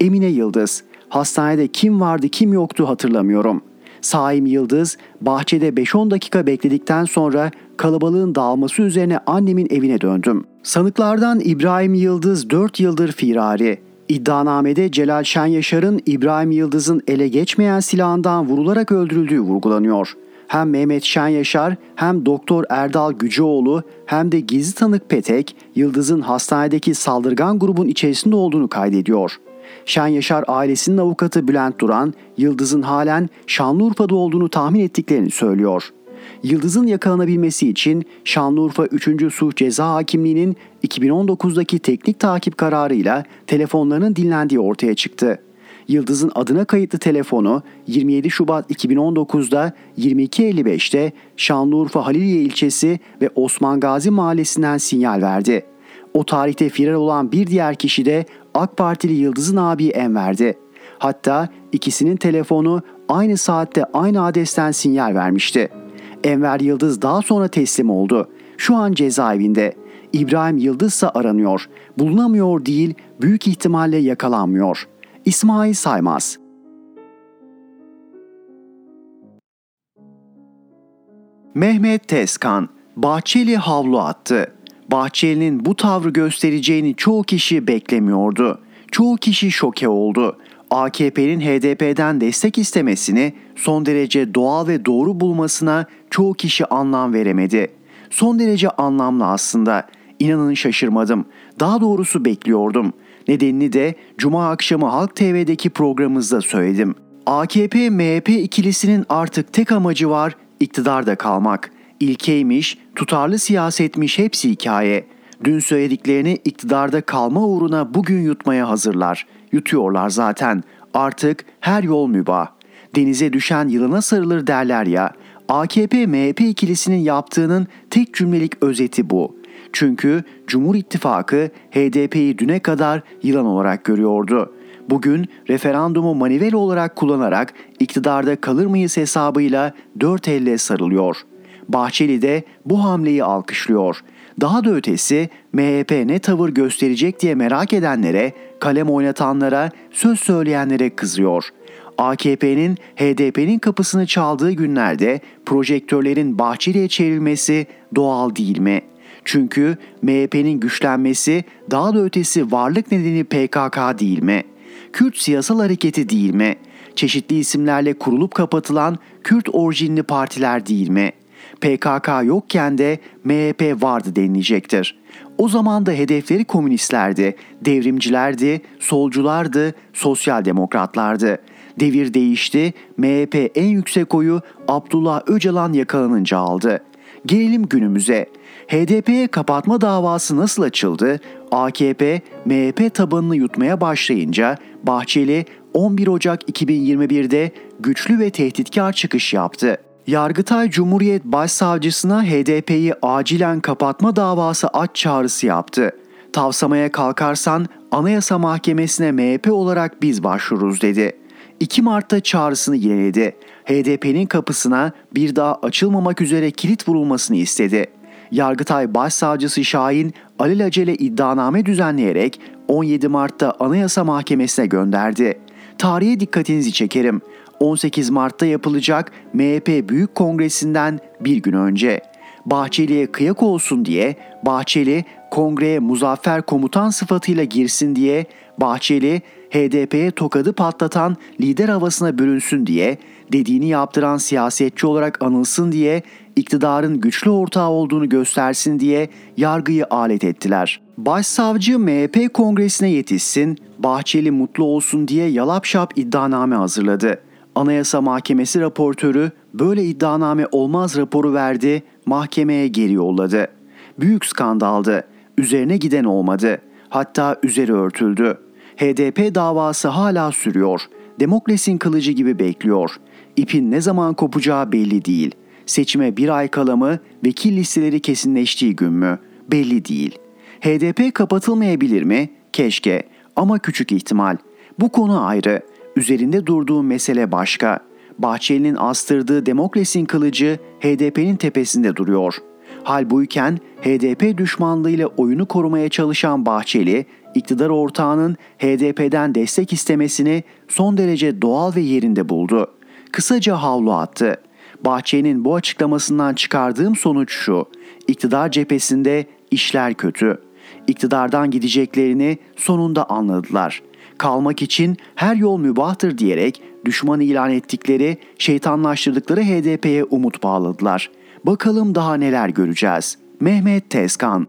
Emine Yıldız, hastanede kim vardı kim yoktu hatırlamıyorum.'' Saim Yıldız bahçede 5-10 dakika bekledikten sonra kalabalığın dağılması üzerine annemin evine döndüm. Sanıklardan İbrahim Yıldız 4 yıldır firari. İddianamede Celal Şen Yaşar'ın İbrahim Yıldız'ın ele geçmeyen silahından vurularak öldürüldüğü vurgulanıyor. Hem Mehmet Şen Yaşar hem Doktor Erdal Gücüoğlu hem de gizli tanık Petek Yıldız'ın hastanedeki saldırgan grubun içerisinde olduğunu kaydediyor. Şen Yaşar ailesinin avukatı Bülent Duran, Yıldız'ın halen Şanlıurfa'da olduğunu tahmin ettiklerini söylüyor. Yıldız'ın yakalanabilmesi için Şanlıurfa 3. Suç Ceza Hakimliği'nin 2019'daki teknik takip kararıyla telefonlarının dinlendiği ortaya çıktı. Yıldız'ın adına kayıtlı telefonu 27 Şubat 2019'da 22.55'te Şanlıurfa Haliliye ilçesi ve Osman Gazi mahallesinden sinyal verdi. O tarihte firar olan bir diğer kişi de AK Partili Yıldız'ın abi Enver'di. Hatta ikisinin telefonu aynı saatte aynı adresten sinyal vermişti. Enver Yıldız daha sonra teslim oldu. Şu an cezaevinde. İbrahim Yıldız ise aranıyor. Bulunamıyor değil, büyük ihtimalle yakalanmıyor. İsmail Saymaz Mehmet Tezkan Bahçeli havlu attı. Bahçeli'nin bu tavrı göstereceğini çoğu kişi beklemiyordu. Çoğu kişi şoke oldu. AKP'nin HDP'den destek istemesini son derece doğal ve doğru bulmasına çoğu kişi anlam veremedi. Son derece anlamlı aslında. İnanın şaşırmadım. Daha doğrusu bekliyordum. Nedenini de Cuma akşamı Halk TV'deki programımızda söyledim. AKP-MHP ikilisinin artık tek amacı var, iktidarda kalmak ilkeymiş, tutarlı siyasetmiş hepsi hikaye. Dün söylediklerini iktidarda kalma uğruna bugün yutmaya hazırlar. Yutuyorlar zaten. Artık her yol mübah. Denize düşen yılına sarılır derler ya. AKP-MHP ikilisinin yaptığının tek cümlelik özeti bu. Çünkü Cumhur İttifakı HDP'yi düne kadar yılan olarak görüyordu. Bugün referandumu manivela olarak kullanarak iktidarda kalır mıyız hesabıyla dört elle sarılıyor.'' Bahçeli de bu hamleyi alkışlıyor. Daha da ötesi MHP ne tavır gösterecek diye merak edenlere, kalem oynatanlara, söz söyleyenlere kızıyor. AKP'nin HDP'nin kapısını çaldığı günlerde projektörlerin Bahçeli'ye çevrilmesi doğal değil mi? Çünkü MHP'nin güçlenmesi daha da ötesi varlık nedeni PKK değil mi? Kürt siyasal hareketi değil mi? Çeşitli isimlerle kurulup kapatılan Kürt orijinli partiler değil mi? PKK yokken de MHP vardı denilecektir. O zaman da hedefleri komünistlerdi, devrimcilerdi, solculardı, sosyal demokratlardı. Devir değişti, MHP en yüksek oyu Abdullah Öcalan yakalanınca aldı. Gelelim günümüze. HDP'ye kapatma davası nasıl açıldı? AKP, MHP tabanını yutmaya başlayınca Bahçeli 11 Ocak 2021'de güçlü ve tehditkar çıkış yaptı. Yargıtay Cumhuriyet Başsavcısına HDP'yi acilen kapatma davası aç çağrısı yaptı. Tavsamaya kalkarsan Anayasa Mahkemesi'ne MHP olarak biz başvururuz dedi. 2 Mart'ta çağrısını yineledi. HDP'nin kapısına bir daha açılmamak üzere kilit vurulmasını istedi. Yargıtay Başsavcısı Şahin alelacele iddianame düzenleyerek 17 Mart'ta Anayasa Mahkemesi'ne gönderdi. Tarihe dikkatinizi çekerim. 18 Mart'ta yapılacak MHP Büyük Kongresi'nden bir gün önce. Bahçeli'ye kıyak olsun diye Bahçeli kongreye muzaffer komutan sıfatıyla girsin diye Bahçeli HDP'ye tokadı patlatan lider havasına bürünsün diye dediğini yaptıran siyasetçi olarak anılsın diye iktidarın güçlü ortağı olduğunu göstersin diye yargıyı alet ettiler. Başsavcı MHP kongresine yetişsin, Bahçeli mutlu olsun diye yalapşap iddianame hazırladı. Anayasa Mahkemesi raportörü böyle iddianame olmaz raporu verdi, mahkemeye geri yolladı. Büyük skandaldı. Üzerine giden olmadı. Hatta üzeri örtüldü. HDP davası hala sürüyor. Demokrasinin kılıcı gibi bekliyor. İpin ne zaman kopacağı belli değil. Seçime bir ay kala mı, vekil listeleri kesinleştiği gün mü? Belli değil. HDP kapatılmayabilir mi? Keşke ama küçük ihtimal. Bu konu ayrı. Üzerinde durduğu mesele başka. Bahçeli'nin astırdığı demokrasinin kılıcı HDP'nin tepesinde duruyor. Hal buyken HDP düşmanlığıyla oyunu korumaya çalışan Bahçeli, iktidar ortağının HDP'den destek istemesini son derece doğal ve yerinde buldu. Kısaca havlu attı. Bahçeli'nin bu açıklamasından çıkardığım sonuç şu. İktidar cephesinde işler kötü. İktidardan gideceklerini sonunda anladılar. Kalmak için her yol mübahtır diyerek düşman ilan ettikleri, şeytanlaştırdıkları HDP'ye umut bağladılar. Bakalım daha neler göreceğiz. Mehmet Tezkan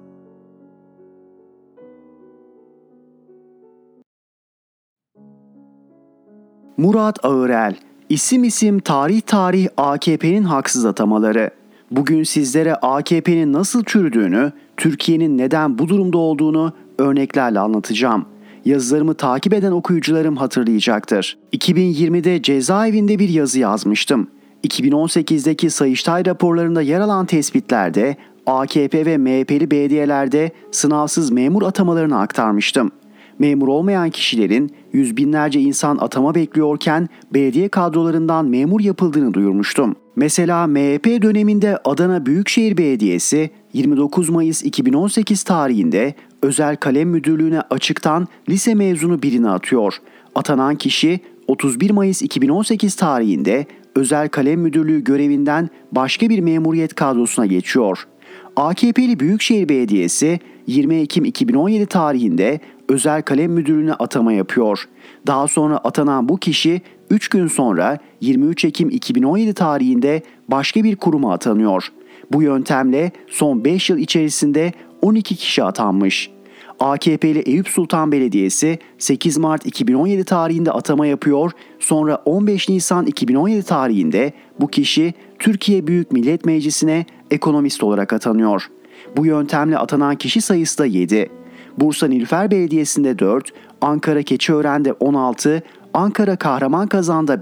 Murat Ağırel İsim isim tarih tarih AKP'nin haksız atamaları. Bugün sizlere AKP'nin nasıl çürüdüğünü, Türkiye'nin neden bu durumda olduğunu örneklerle anlatacağım. Yazılarımı takip eden okuyucularım hatırlayacaktır. 2020'de cezaevinde bir yazı yazmıştım. 2018'deki Sayıştay raporlarında yer alan tespitlerde AKP ve MHP'li belediyelerde sınavsız memur atamalarını aktarmıştım. Memur olmayan kişilerin yüz binlerce insan atama bekliyorken belediye kadrolarından memur yapıldığını duyurmuştum. Mesela MHP döneminde Adana Büyükşehir Belediyesi 29 Mayıs 2018 tarihinde özel kalem müdürlüğüne açıktan lise mezunu birini atıyor. Atanan kişi 31 Mayıs 2018 tarihinde özel kalem müdürlüğü görevinden başka bir memuriyet kadrosuna geçiyor. AKP'li Büyükşehir Belediyesi 20 Ekim 2017 tarihinde özel kalem müdürlüğüne atama yapıyor. Daha sonra atanan bu kişi 3 gün sonra 23 Ekim 2017 tarihinde başka bir kuruma atanıyor. Bu yöntemle son 5 yıl içerisinde 12 kişi atanmış. AKP'li Eyüp Sultan Belediyesi 8 Mart 2017 tarihinde atama yapıyor. Sonra 15 Nisan 2017 tarihinde bu kişi Türkiye Büyük Millet Meclisi'ne ekonomist olarak atanıyor. Bu yöntemle atanan kişi sayısı da 7. Bursa Nilüfer Belediyesi'nde 4, Ankara Keçiören'de 16, Ankara Kahraman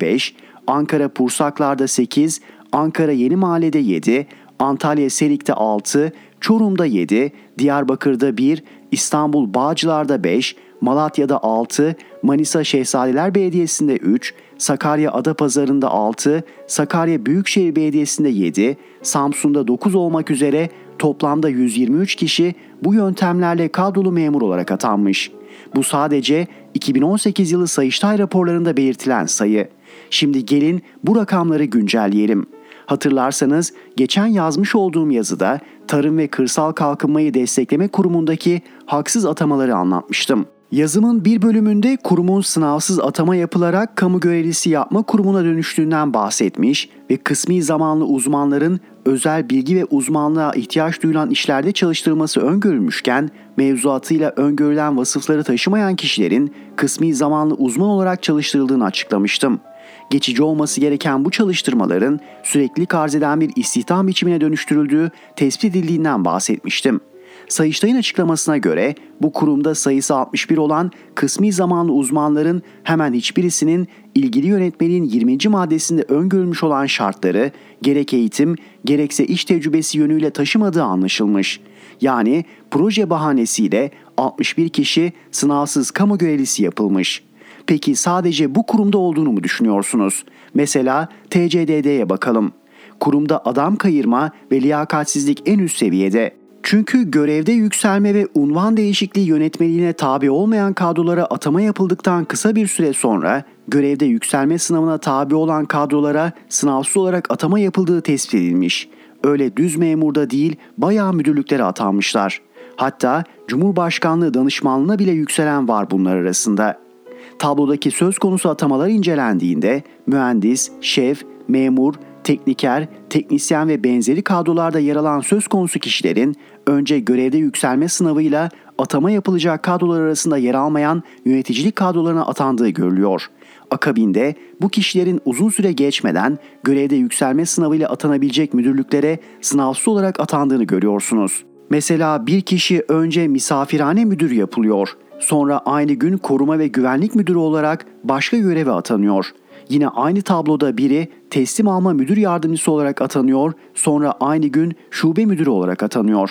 5, Ankara Pursaklar'da 8, Ankara Yeni Mahalle'de 7, Antalya Serik'te 6, Çorum'da 7, Diyarbakır'da 1, İstanbul Bağcılar'da 5, Malatya'da 6, Manisa Şehzadeler Belediyesi'nde 3, Sakarya Adapazarı'nda 6, Sakarya Büyükşehir Belediyesi'nde 7, Samsun'da 9 olmak üzere toplamda 123 kişi bu yöntemlerle kadrolu memur olarak atanmış. Bu sadece 2018 yılı Sayıştay raporlarında belirtilen sayı. Şimdi gelin bu rakamları güncelleyelim. Hatırlarsanız geçen yazmış olduğum yazıda Tarım ve Kırsal Kalkınmayı Destekleme Kurumu'ndaki haksız atamaları anlatmıştım. Yazımın bir bölümünde kurumun sınavsız atama yapılarak kamu görevlisi yapma kurumuna dönüştüğünden bahsetmiş ve kısmi zamanlı uzmanların özel bilgi ve uzmanlığa ihtiyaç duyulan işlerde çalıştırılması öngörülmüşken mevzuatıyla öngörülen vasıfları taşımayan kişilerin kısmi zamanlı uzman olarak çalıştırıldığını açıklamıştım. Geçici olması gereken bu çalıştırmaların sürekli arz eden bir istihdam biçimine dönüştürüldüğü tespit edildiğinden bahsetmiştim. Sayıştay'ın açıklamasına göre bu kurumda sayısı 61 olan kısmi zamanlı uzmanların hemen hiçbirisinin ilgili yönetmeliğin 20. maddesinde öngörülmüş olan şartları gerek eğitim gerekse iş tecrübesi yönüyle taşımadığı anlaşılmış. Yani proje bahanesiyle 61 kişi sınavsız kamu görevlisi yapılmış. Peki sadece bu kurumda olduğunu mu düşünüyorsunuz? Mesela TCDD'ye bakalım. Kurumda adam kayırma ve liyakatsizlik en üst seviyede. Çünkü görevde yükselme ve unvan değişikliği yönetmeliğine tabi olmayan kadrolara atama yapıldıktan kısa bir süre sonra görevde yükselme sınavına tabi olan kadrolara sınavsız olarak atama yapıldığı tespit edilmiş. Öyle düz memurda değil bayağı müdürlüklere atanmışlar. Hatta Cumhurbaşkanlığı danışmanlığına bile yükselen var bunlar arasında. Tablodaki söz konusu atamalar incelendiğinde mühendis, şef, memur, tekniker, teknisyen ve benzeri kadrolarda yer alan söz konusu kişilerin önce görevde yükselme sınavıyla atama yapılacak kadrolar arasında yer almayan yöneticilik kadrolarına atandığı görülüyor. Akabinde bu kişilerin uzun süre geçmeden görevde yükselme sınavıyla atanabilecek müdürlüklere sınavsız olarak atandığını görüyorsunuz. Mesela bir kişi önce misafirhane müdürü yapılıyor. Sonra aynı gün koruma ve güvenlik müdürü olarak başka göreve atanıyor. Yine aynı tabloda biri teslim alma müdür yardımcısı olarak atanıyor, sonra aynı gün şube müdürü olarak atanıyor.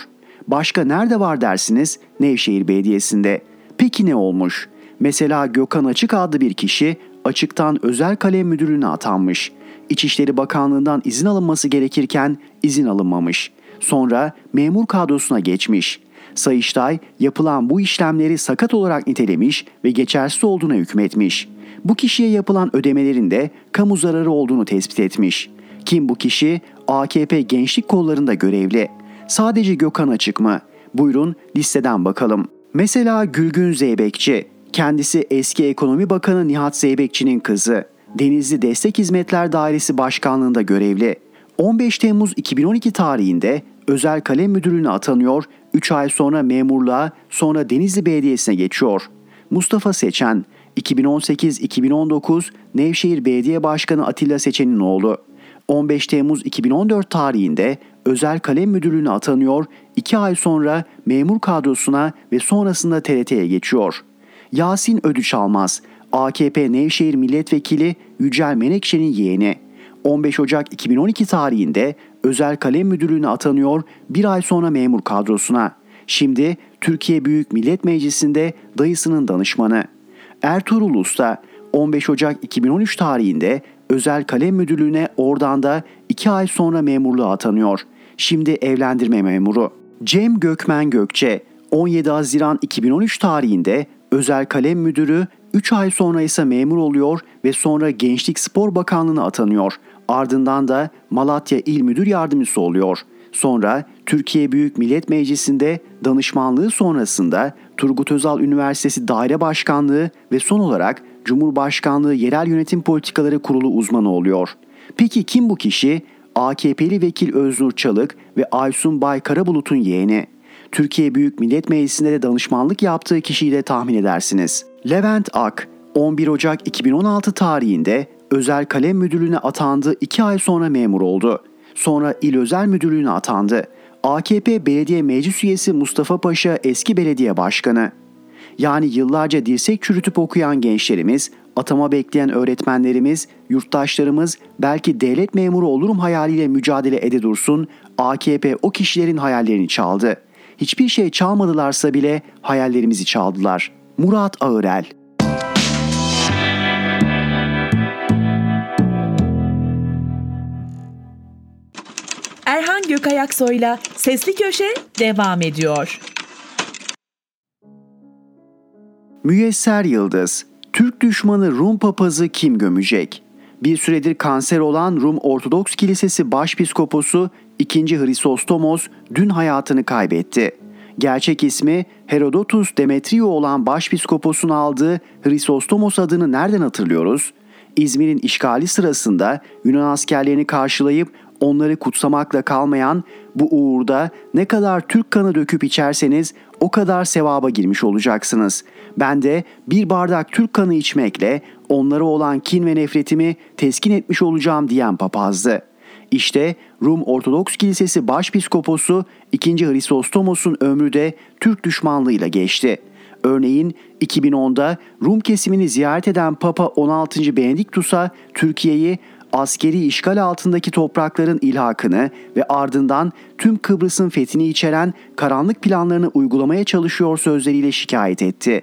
Başka nerede var dersiniz? Nevşehir Belediyesi'nde. Peki ne olmuş? Mesela Gökhan Açık adlı bir kişi açıktan özel kalem müdürlüğüne atanmış. İçişleri Bakanlığı'ndan izin alınması gerekirken izin alınmamış. Sonra memur kadrosuna geçmiş. Sayıştay yapılan bu işlemleri sakat olarak nitelemiş ve geçersiz olduğuna hükmetmiş. Bu kişiye yapılan ödemelerin de kamu zararı olduğunu tespit etmiş. Kim bu kişi? AKP gençlik kollarında görevli. Sadece Gökhan Açık mı? Buyurun listeden bakalım. Mesela Gülgün Zeybekçi. Kendisi eski Ekonomi Bakanı Nihat Zeybekçi'nin kızı. Denizli Destek Hizmetler Dairesi Başkanlığında görevli. 15 Temmuz 2012 tarihinde özel kalem müdürlüğüne atanıyor, 3 ay sonra memurluğa, sonra Denizli Belediyesi'ne geçiyor. Mustafa Seçen, 2018-2019 Nevşehir Belediye Başkanı Atilla Seçen'in oğlu. 15 Temmuz 2014 tarihinde özel kalem müdürlüğüne atanıyor, 2 ay sonra memur kadrosuna ve sonrasında TRT'ye geçiyor. Yasin Ödüç Almaz, AKP Nevşehir Milletvekili Yücel Menekşe'nin yeğeni. 15 Ocak 2012 tarihinde özel kalem müdürlüğüne atanıyor, bir ay sonra memur kadrosuna. Şimdi Türkiye Büyük Millet Meclisi'nde dayısının danışmanı. Ertuğrul Usta 15 Ocak 2013 tarihinde özel kalem müdürlüğüne oradan da 2 ay sonra memurluğa atanıyor. Şimdi evlendirme memuru. Cem Gökmen Gökçe 17 Haziran 2013 tarihinde özel kalem müdürü 3 ay sonra ise memur oluyor ve sonra Gençlik Spor Bakanlığı'na atanıyor. Ardından da Malatya İl Müdür Yardımcısı oluyor. Sonra Türkiye Büyük Millet Meclisi'nde danışmanlığı sonrasında Turgut Özal Üniversitesi Daire Başkanlığı ve son olarak Cumhurbaşkanlığı Yerel Yönetim Politikaları Kurulu uzmanı oluyor. Peki kim bu kişi? AKP'li vekil Öznur Çalık ve Aysun Bay Karabulut'un yeğeni. Türkiye Büyük Millet Meclisi'nde de danışmanlık yaptığı kişiyi de tahmin edersiniz. Levent Ak, 11 Ocak 2016 tarihinde özel kalem müdürlüğüne atandı 2 ay sonra memur oldu. Sonra il özel müdürlüğüne atandı. AKP Belediye Meclis Üyesi Mustafa Paşa eski belediye başkanı. Yani yıllarca dirsek çürütüp okuyan gençlerimiz, atama bekleyen öğretmenlerimiz, yurttaşlarımız belki devlet memuru olurum hayaliyle mücadele ede dursun, AKP o kişilerin hayallerini çaldı. Hiçbir şey çalmadılarsa bile hayallerimizi çaldılar. Murat Ağırel Erhan Gökayaksoy'la Sesli Köşe devam ediyor. Müyesser Yıldız, Türk düşmanı Rum papazı kim gömecek? Bir süredir kanser olan Rum Ortodoks Kilisesi Başpiskoposu 2. Hristostomos dün hayatını kaybetti. Gerçek ismi Herodotus Demetrio olan başpiskoposun aldığı Hristostomos adını nereden hatırlıyoruz? İzmir'in işgali sırasında Yunan askerlerini karşılayıp onları kutsamakla kalmayan bu uğurda ne kadar Türk kanı döküp içerseniz o kadar sevaba girmiş olacaksınız. Ben de bir bardak Türk kanı içmekle onlara olan kin ve nefretimi teskin etmiş olacağım diyen papazdı. İşte Rum Ortodoks Kilisesi Başpiskoposu 2. Hristostomos'un ömrü de Türk düşmanlığıyla geçti. Örneğin 2010'da Rum kesimini ziyaret eden Papa 16. Benediktus'a Türkiye'yi askeri işgal altındaki toprakların ilhakını ve ardından tüm Kıbrıs'ın fethini içeren karanlık planlarını uygulamaya çalışıyor sözleriyle şikayet etti.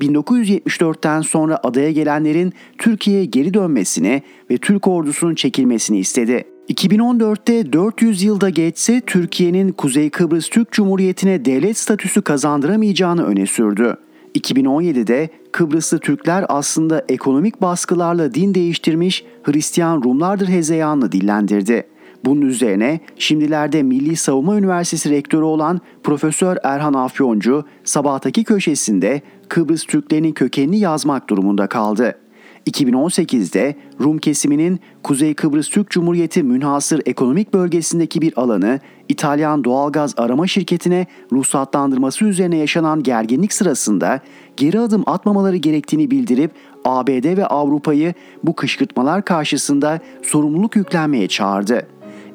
1974'ten sonra adaya gelenlerin Türkiye'ye geri dönmesini ve Türk ordusunun çekilmesini istedi. 2014'te 400 yılda geçse Türkiye'nin Kuzey Kıbrıs Türk Cumhuriyeti'ne devlet statüsü kazandıramayacağını öne sürdü. 2017'de Kıbrıslı Türkler aslında ekonomik baskılarla din değiştirmiş Hristiyan Rumlardır hezeyanını dillendirdi. Bunun üzerine şimdilerde Milli Savunma Üniversitesi rektörü olan Profesör Erhan Afyoncu sabahtaki köşesinde Kıbrıs Türklerinin kökenini yazmak durumunda kaldı. 2018'de Rum kesiminin Kuzey Kıbrıs Türk Cumhuriyeti münhasır ekonomik bölgesindeki bir alanı İtalyan doğalgaz arama şirketine ruhsatlandırması üzerine yaşanan gerginlik sırasında geri adım atmamaları gerektiğini bildirip ABD ve Avrupa'yı bu kışkırtmalar karşısında sorumluluk yüklenmeye çağırdı.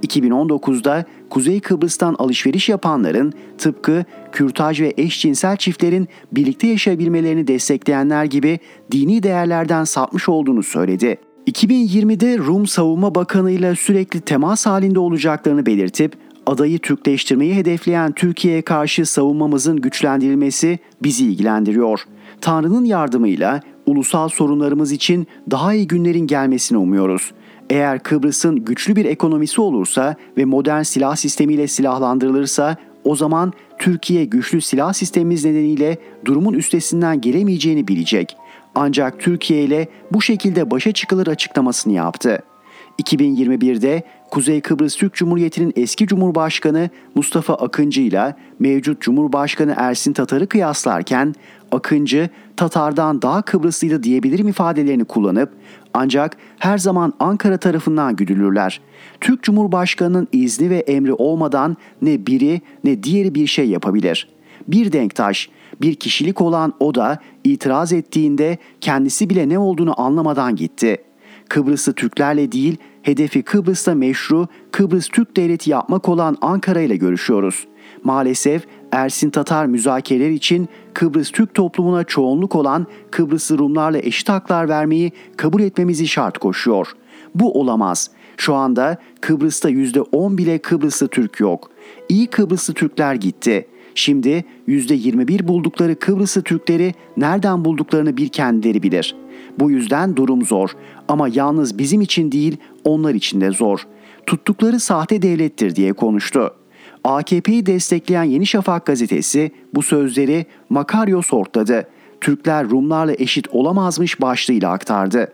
2019'da Kuzey Kıbrıs'tan alışveriş yapanların tıpkı kürtaj ve eşcinsel çiftlerin birlikte yaşayabilmelerini destekleyenler gibi dini değerlerden sapmış olduğunu söyledi. 2020'de Rum Savunma Bakanı ile sürekli temas halinde olacaklarını belirtip adayı Türkleştirmeyi hedefleyen Türkiye'ye karşı savunmamızın güçlendirilmesi bizi ilgilendiriyor. Tanrı'nın yardımıyla ulusal sorunlarımız için daha iyi günlerin gelmesini umuyoruz. Eğer Kıbrıs'ın güçlü bir ekonomisi olursa ve modern silah sistemiyle silahlandırılırsa o zaman Türkiye güçlü silah sistemimiz nedeniyle durumun üstesinden gelemeyeceğini bilecek. Ancak Türkiye ile bu şekilde başa çıkılır açıklamasını yaptı. 2021'de Kuzey Kıbrıs Türk Cumhuriyeti'nin eski Cumhurbaşkanı Mustafa Akıncı ile mevcut Cumhurbaşkanı Ersin Tatar'ı kıyaslarken Akıncı Tatar'dan daha Kıbrıslıydı diyebilirim ifadelerini kullanıp ancak her zaman Ankara tarafından güdülürler. Türk Cumhurbaşkanı'nın izni ve emri olmadan ne biri ne diğeri bir şey yapabilir. Bir denktaş, bir kişilik olan o da itiraz ettiğinde kendisi bile ne olduğunu anlamadan gitti. Kıbrıslı Türklerle değil, hedefi Kıbrıs'ta meşru Kıbrıs Türk Devleti yapmak olan Ankara ile görüşüyoruz. Maalesef Ersin Tatar müzakereler için Kıbrıs Türk toplumuna çoğunluk olan Kıbrıslı Rumlarla eşit haklar vermeyi kabul etmemizi şart koşuyor. Bu olamaz. Şu anda Kıbrıs'ta %10 bile Kıbrıslı Türk yok. İyi Kıbrıslı Türkler gitti. Şimdi %21 buldukları Kıbrıslı Türkleri nereden bulduklarını bir kendileri bilir. Bu yüzden durum zor ama yalnız bizim için değil onlar için de zor. Tuttukları sahte devlettir diye konuştu. AKP'yi destekleyen Yeni Şafak gazetesi bu sözleri Makaryos ortladı. Türkler Rumlarla eşit olamazmış başlığıyla aktardı.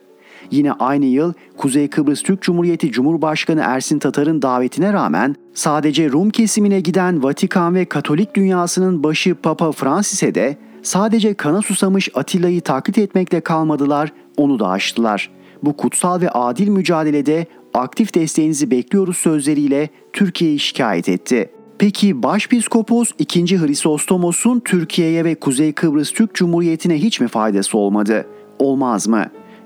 Yine aynı yıl Kuzey Kıbrıs Türk Cumhuriyeti Cumhurbaşkanı Ersin Tatar'ın davetine rağmen sadece Rum kesimine giden Vatikan ve Katolik dünyasının başı Papa Francis'e de sadece kana susamış Atilla'yı taklit etmekle kalmadılar, onu da aştılar. Bu kutsal ve adil mücadelede aktif desteğinizi bekliyoruz sözleriyle Türkiye'yi şikayet etti. Peki Başpiskopos 2. Hristostomos'un Türkiye'ye ve Kuzey Kıbrıs Türk Cumhuriyeti'ne hiç mi faydası olmadı? Olmaz mı?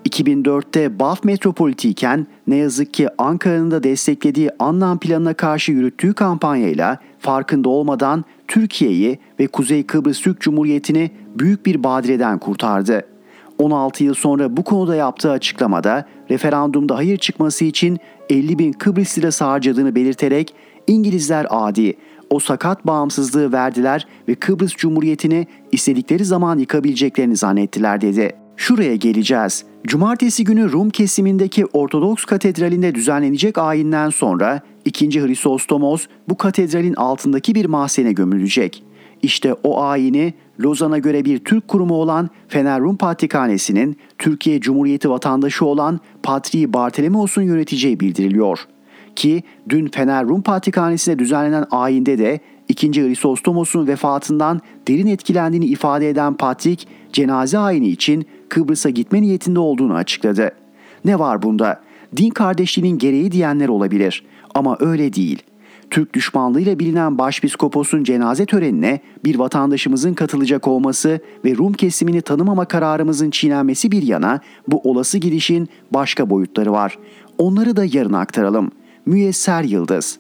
2004'te Baf metropolitiyken ne yazık ki Ankara'nın da desteklediği Anlam planına karşı yürüttüğü kampanyayla farkında olmadan Türkiye'yi ve Kuzey Kıbrıs Türk Cumhuriyeti'ni büyük bir badireden kurtardı. 16 yıl sonra bu konuda yaptığı açıklamada referandumda hayır çıkması için 50 bin Kıbrıs lirası harcadığını belirterek İngilizler adi, o sakat bağımsızlığı verdiler ve Kıbrıs Cumhuriyeti'ni istedikleri zaman yıkabileceklerini zannettiler dedi. Şuraya geleceğiz. Cumartesi günü Rum kesimindeki Ortodoks Katedrali'nde düzenlenecek ayinden sonra 2. Hristostomos bu katedralin altındaki bir mahzene gömülecek. İşte o ayini Lozan'a göre bir Türk kurumu olan Fener Rum Patrikhanesi'nin Türkiye Cumhuriyeti vatandaşı olan Patri Bartolomeos'un yöneteceği bildiriliyor. Ki dün Fener Rum Patrikhanesi'ne düzenlenen ayinde de 2. Hristostomos'un vefatından derin etkilendiğini ifade eden Patrik, cenaze ayini için Kıbrıs'a gitme niyetinde olduğunu açıkladı. Ne var bunda? Din kardeşliğinin gereği diyenler olabilir ama öyle değil.'' Türk düşmanlığıyla bilinen başpiskoposun cenaze törenine bir vatandaşımızın katılacak olması ve Rum kesimini tanımama kararımızın çiğnenmesi bir yana bu olası gidişin başka boyutları var. Onları da yarın aktaralım. Müyesser Yıldız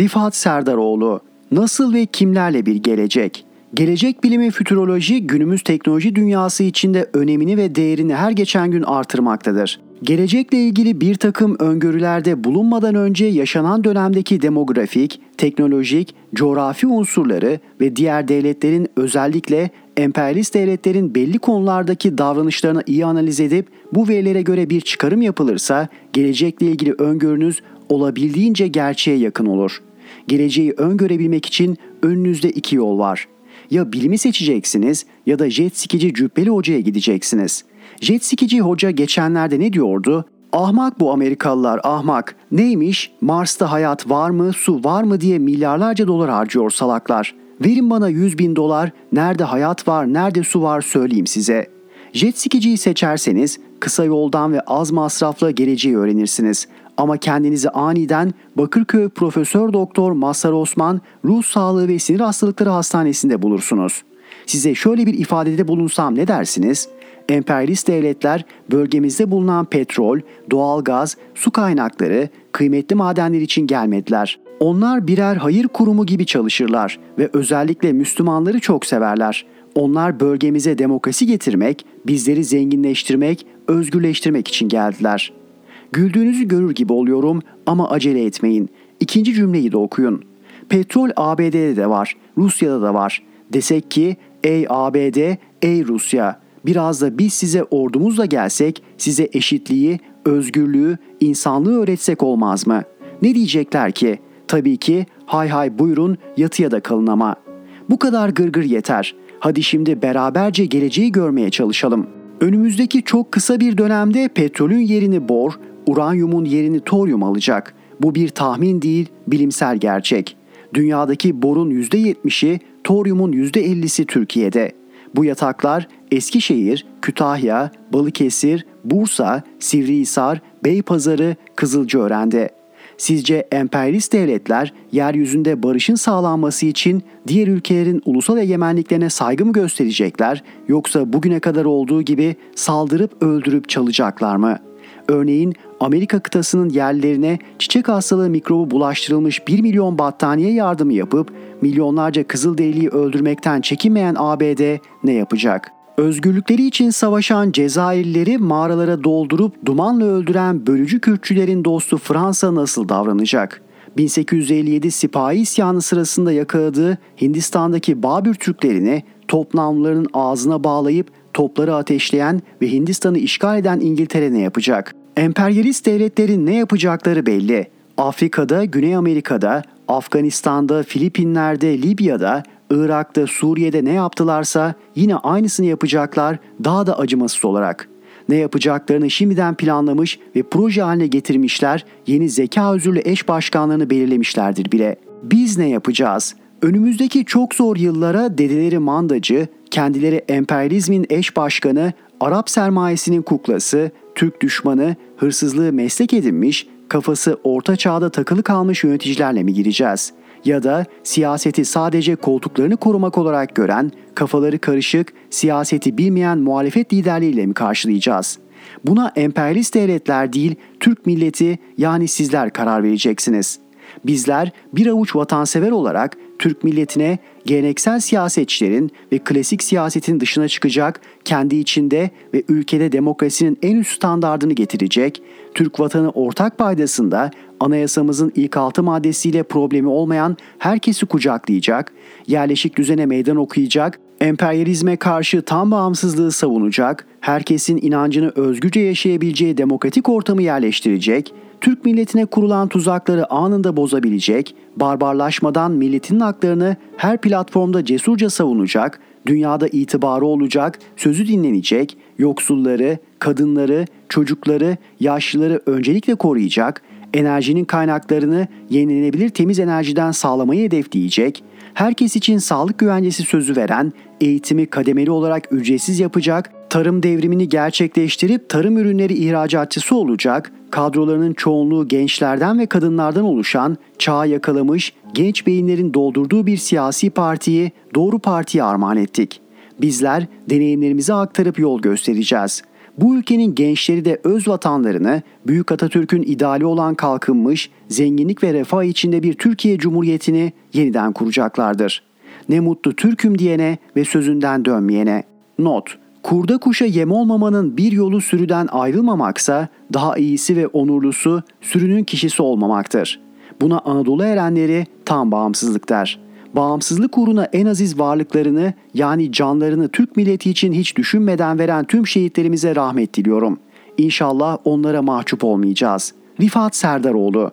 Rifat Serdaroğlu Nasıl ve kimlerle bir gelecek? Gelecek bilimi fütüroloji günümüz teknoloji dünyası içinde önemini ve değerini her geçen gün artırmaktadır. Gelecekle ilgili bir takım öngörülerde bulunmadan önce yaşanan dönemdeki demografik, teknolojik, coğrafi unsurları ve diğer devletlerin özellikle emperyalist devletlerin belli konulardaki davranışlarını iyi analiz edip bu verilere göre bir çıkarım yapılırsa gelecekle ilgili öngörünüz olabildiğince gerçeğe yakın olur. Geleceği öngörebilmek için önünüzde iki yol var ya bilimi seçeceksiniz ya da jet skici Cübbeli Hoca'ya gideceksiniz. Jet skici hoca geçenlerde ne diyordu? Ahmak bu Amerikalılar ahmak. Neymiş? Mars'ta hayat var mı, su var mı diye milyarlarca dolar harcıyor salaklar. Verin bana 100 bin dolar, nerede hayat var, nerede su var söyleyeyim size. Jet skiciyi seçerseniz kısa yoldan ve az masrafla geleceği öğrenirsiniz. Ama kendinizi aniden Bakırköy Profesör Doktor Mazhar Osman Ruh Sağlığı ve Sinir Hastalıkları Hastanesi'nde bulursunuz. Size şöyle bir ifadede bulunsam ne dersiniz? Emperyalist devletler bölgemizde bulunan petrol, doğalgaz, su kaynakları, kıymetli madenler için gelmediler. Onlar birer hayır kurumu gibi çalışırlar ve özellikle Müslümanları çok severler. Onlar bölgemize demokrasi getirmek, bizleri zenginleştirmek, özgürleştirmek için geldiler.'' Güldüğünüzü görür gibi oluyorum ama acele etmeyin. İkinci cümleyi de okuyun. Petrol ABD'de de var, Rusya'da da var. Desek ki ey ABD, ey Rusya biraz da biz size ordumuzla gelsek size eşitliği, özgürlüğü, insanlığı öğretsek olmaz mı? Ne diyecekler ki? Tabii ki hay hay buyurun yatıya da kalın ama. Bu kadar gırgır yeter. Hadi şimdi beraberce geleceği görmeye çalışalım. Önümüzdeki çok kısa bir dönemde petrolün yerini bor, uranyumun yerini toryum alacak. Bu bir tahmin değil, bilimsel gerçek. Dünyadaki borun %70'i, toryumun %50'si Türkiye'de. Bu yataklar Eskişehir, Kütahya, Balıkesir, Bursa, Sivrihisar, Beypazarı, Kızılcaören'de. Sizce emperyalist devletler yeryüzünde barışın sağlanması için diğer ülkelerin ulusal egemenliklerine saygı mı gösterecekler yoksa bugüne kadar olduğu gibi saldırıp öldürüp çalacaklar mı?'' Örneğin Amerika kıtasının yerlerine çiçek hastalığı mikrobu bulaştırılmış 1 milyon battaniye yardımı yapıp milyonlarca Kızılderiliyi öldürmekten çekinmeyen ABD ne yapacak? Özgürlükleri için savaşan Cezayirlileri mağaralara doldurup dumanla öldüren bölücü Kürtçülerin dostu Fransa nasıl davranacak? 1857 sipahi isyanı sırasında yakaladığı Hindistan'daki Babür Türklerini toplamlarının ağzına bağlayıp topları ateşleyen ve Hindistan'ı işgal eden İngiltere ne yapacak? Emperyalist devletlerin ne yapacakları belli. Afrika'da, Güney Amerika'da, Afganistan'da, Filipinler'de, Libya'da, Irak'ta, Suriye'de ne yaptılarsa yine aynısını yapacaklar daha da acımasız olarak. Ne yapacaklarını şimdiden planlamış ve proje haline getirmişler, yeni zeka özürlü eş başkanlarını belirlemişlerdir bile. Biz ne yapacağız? Önümüzdeki çok zor yıllara dedeleri mandacı, kendileri emperyalizmin eş başkanı, Arap sermayesinin kuklası, Türk düşmanı, hırsızlığı meslek edinmiş, kafası orta çağda takılı kalmış yöneticilerle mi gireceğiz? Ya da siyaseti sadece koltuklarını korumak olarak gören, kafaları karışık, siyaseti bilmeyen muhalefet liderliğiyle mi karşılayacağız? Buna emperyalist devletler değil, Türk milleti yani sizler karar vereceksiniz. Bizler bir avuç vatansever olarak Türk milletine geleneksel siyasetçilerin ve klasik siyasetin dışına çıkacak, kendi içinde ve ülkede demokrasinin en üst standardını getirecek, Türk vatanı ortak paydasında anayasamızın ilk altı maddesiyle problemi olmayan herkesi kucaklayacak, yerleşik düzene meydan okuyacak, emperyalizme karşı tam bağımsızlığı savunacak, herkesin inancını özgürce yaşayabileceği demokratik ortamı yerleştirecek, Türk milletine kurulan tuzakları anında bozabilecek, barbarlaşmadan milletin haklarını her platformda cesurca savunacak, dünyada itibarı olacak, sözü dinlenecek, yoksulları, kadınları, çocukları, yaşlıları öncelikle koruyacak, enerjinin kaynaklarını yenilenebilir temiz enerjiden sağlamayı hedefleyecek, herkes için sağlık güvencesi sözü veren, eğitimi kademeli olarak ücretsiz yapacak, tarım devrimini gerçekleştirip tarım ürünleri ihracatçısı olacak, kadrolarının çoğunluğu gençlerden ve kadınlardan oluşan, çağa yakalamış, genç beyinlerin doldurduğu bir siyasi partiyi Doğru Parti'ye armağan ettik. Bizler deneyimlerimizi aktarıp yol göstereceğiz.'' Bu ülkenin gençleri de öz vatanlarını Büyük Atatürk'ün ideali olan kalkınmış, zenginlik ve refah içinde bir Türkiye Cumhuriyeti'ni yeniden kuracaklardır. Ne mutlu Türk'üm diyene ve sözünden dönmeyene. Not Kurda kuşa yem olmamanın bir yolu sürüden ayrılmamaksa daha iyisi ve onurlusu sürünün kişisi olmamaktır. Buna Anadolu erenleri tam bağımsızlık der.'' Bağımsızlık uğruna en aziz varlıklarını yani canlarını Türk milleti için hiç düşünmeden veren tüm şehitlerimize rahmet diliyorum. İnşallah onlara mahcup olmayacağız. Rifat Serdaroğlu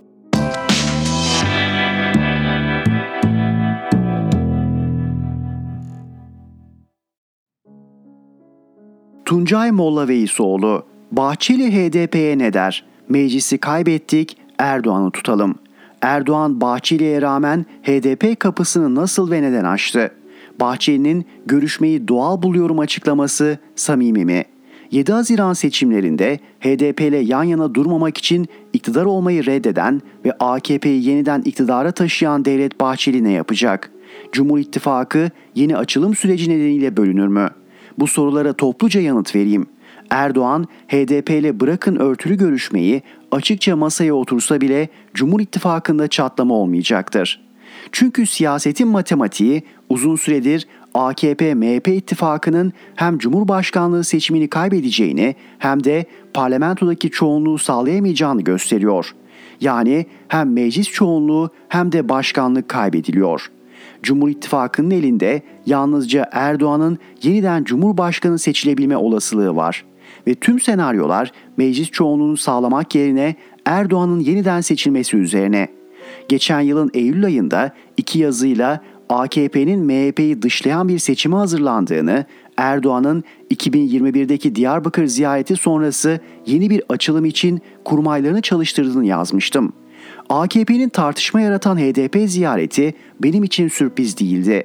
Tuncay Molla Veysoğlu Bahçeli HDP'ye ne der? Meclisi kaybettik, Erdoğan'ı tutalım.'' Erdoğan Bahçeli'ye rağmen HDP kapısını nasıl ve neden açtı? Bahçeli'nin görüşmeyi doğal buluyorum açıklaması samimi mi? 7 Haziran seçimlerinde HDP ile yan yana durmamak için iktidar olmayı reddeden ve AKP'yi yeniden iktidara taşıyan Devlet Bahçeli ne yapacak? Cumhur İttifakı yeni açılım süreci nedeniyle bölünür mü? Bu sorulara topluca yanıt vereyim. Erdoğan HDP ile bırakın örtülü görüşmeyi açıkça masaya otursa bile Cumhur İttifakı'nda çatlama olmayacaktır. Çünkü siyasetin matematiği uzun süredir AKP-MHP ittifakının hem Cumhurbaşkanlığı seçimini kaybedeceğini hem de parlamentodaki çoğunluğu sağlayamayacağını gösteriyor. Yani hem meclis çoğunluğu hem de başkanlık kaybediliyor. Cumhur İttifakı'nın elinde yalnızca Erdoğan'ın yeniden Cumhurbaşkanı seçilebilme olasılığı var ve tüm senaryolar meclis çoğunluğunu sağlamak yerine Erdoğan'ın yeniden seçilmesi üzerine. Geçen yılın Eylül ayında iki yazıyla AKP'nin MHP'yi dışlayan bir seçime hazırlandığını, Erdoğan'ın 2021'deki Diyarbakır ziyareti sonrası yeni bir açılım için kurmaylarını çalıştırdığını yazmıştım. AKP'nin tartışma yaratan HDP ziyareti benim için sürpriz değildi.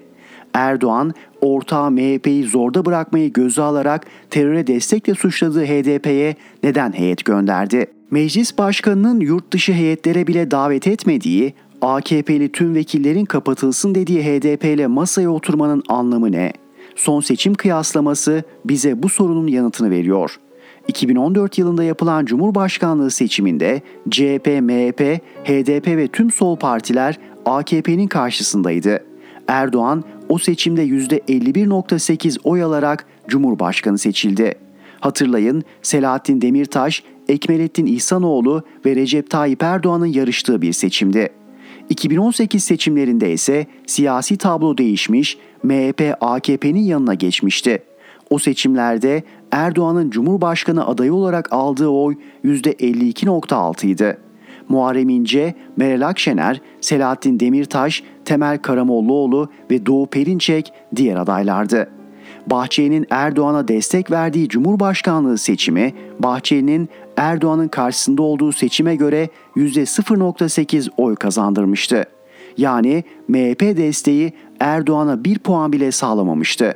Erdoğan ortağı MHP'yi zorda bırakmayı göze alarak teröre destekle suçladığı HDP'ye neden heyet gönderdi? Meclis başkanının yurt dışı heyetlere bile davet etmediği, AKP'li tüm vekillerin kapatılsın dediği HDP ile masaya oturmanın anlamı ne? Son seçim kıyaslaması bize bu sorunun yanıtını veriyor. 2014 yılında yapılan Cumhurbaşkanlığı seçiminde CHP, MHP, HDP ve tüm sol partiler AKP'nin karşısındaydı. Erdoğan o seçimde %51.8 oy alarak Cumhurbaşkanı seçildi. Hatırlayın Selahattin Demirtaş, Ekmelettin İhsanoğlu ve Recep Tayyip Erdoğan'ın yarıştığı bir seçimdi. 2018 seçimlerinde ise siyasi tablo değişmiş, MHP AKP'nin yanına geçmişti. O seçimlerde Erdoğan'ın Cumhurbaşkanı adayı olarak aldığı oy %52.6 idi. Muharrem İnce, Meral Akşener, Selahattin Demirtaş, Temel Karamollaoğlu ve Doğu Perinçek diğer adaylardı. Bahçeli'nin Erdoğan'a destek verdiği Cumhurbaşkanlığı seçimi, Bahçeli'nin Erdoğan'ın karşısında olduğu seçime göre %0.8 oy kazandırmıştı. Yani MHP desteği Erdoğan'a bir puan bile sağlamamıştı.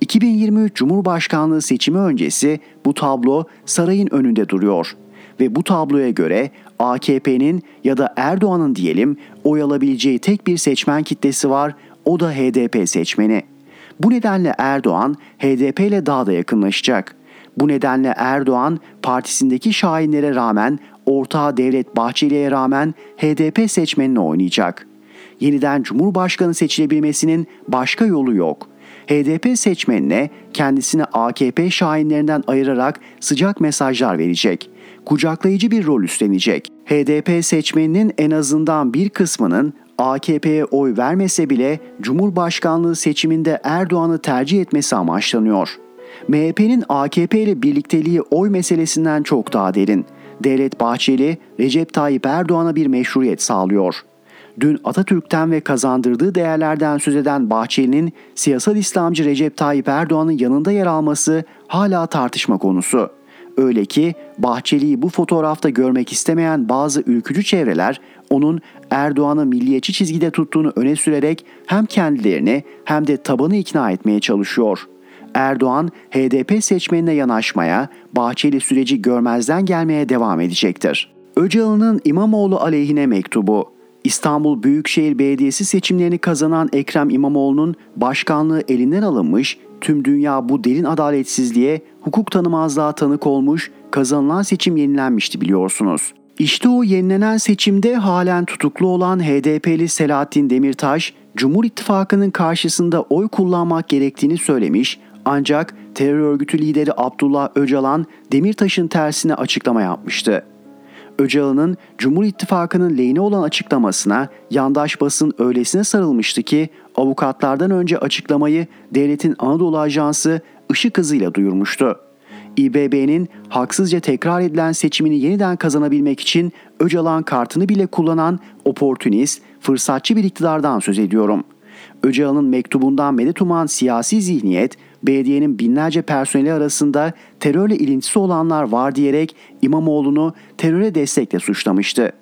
2023 Cumhurbaşkanlığı seçimi öncesi bu tablo sarayın önünde duruyor ve bu tabloya göre AKP'nin ya da Erdoğan'ın diyelim oy alabileceği tek bir seçmen kitlesi var o da HDP seçmeni. Bu nedenle Erdoğan HDP ile daha da yakınlaşacak. Bu nedenle Erdoğan partisindeki şahinlere rağmen ortağı Devlet Bahçeli'ye rağmen HDP seçmenini oynayacak. yeniden Cumhurbaşkanı seçilebilmesinin başka yolu yok. HDP seçmenine kendisini AKP şahinlerinden ayırarak sıcak mesajlar verecek. Kucaklayıcı bir rol üstlenecek. HDP seçmeninin en azından bir kısmının AKP'ye oy vermese bile Cumhurbaşkanlığı seçiminde Erdoğan'ı tercih etmesi amaçlanıyor. MHP'nin AKP ile birlikteliği oy meselesinden çok daha derin. Devlet Bahçeli, Recep Tayyip Erdoğan'a bir meşruiyet sağlıyor. Dün Atatürk'ten ve kazandırdığı değerlerden söz eden Bahçeli'nin siyasal İslamcı Recep Tayyip Erdoğan'ın yanında yer alması hala tartışma konusu. Öyle ki Bahçeli'yi bu fotoğrafta görmek istemeyen bazı ülkücü çevreler onun Erdoğan'ı milliyetçi çizgide tuttuğunu öne sürerek hem kendilerini hem de tabanı ikna etmeye çalışıyor. Erdoğan HDP seçmenine yanaşmaya, Bahçeli süreci görmezden gelmeye devam edecektir. Öcalan'ın İmamoğlu aleyhine mektubu İstanbul Büyükşehir Belediyesi seçimlerini kazanan Ekrem İmamoğlu'nun başkanlığı elinden alınmış, tüm dünya bu derin adaletsizliğe, hukuk tanımazlığa tanık olmuş, kazanılan seçim yenilenmişti biliyorsunuz. İşte o yenilenen seçimde halen tutuklu olan HDP'li Selahattin Demirtaş, Cumhur İttifakı'nın karşısında oy kullanmak gerektiğini söylemiş ancak terör örgütü lideri Abdullah Öcalan Demirtaş'ın tersine açıklama yapmıştı. Öcalan'ın Cumhur İttifakı'nın lehine olan açıklamasına yandaş basın öylesine sarılmıştı ki avukatlardan önce açıklamayı devletin Anadolu Ajansı ışık hızıyla duyurmuştu. İBB'nin haksızca tekrar edilen seçimini yeniden kazanabilmek için Öcalan kartını bile kullanan oportunist, fırsatçı bir iktidardan söz ediyorum. Öcalan'ın mektubundan medet uman siyasi zihniyet, belediyenin binlerce personeli arasında terörle ilintisi olanlar var diyerek İmamoğlu'nu teröre destekle suçlamıştı.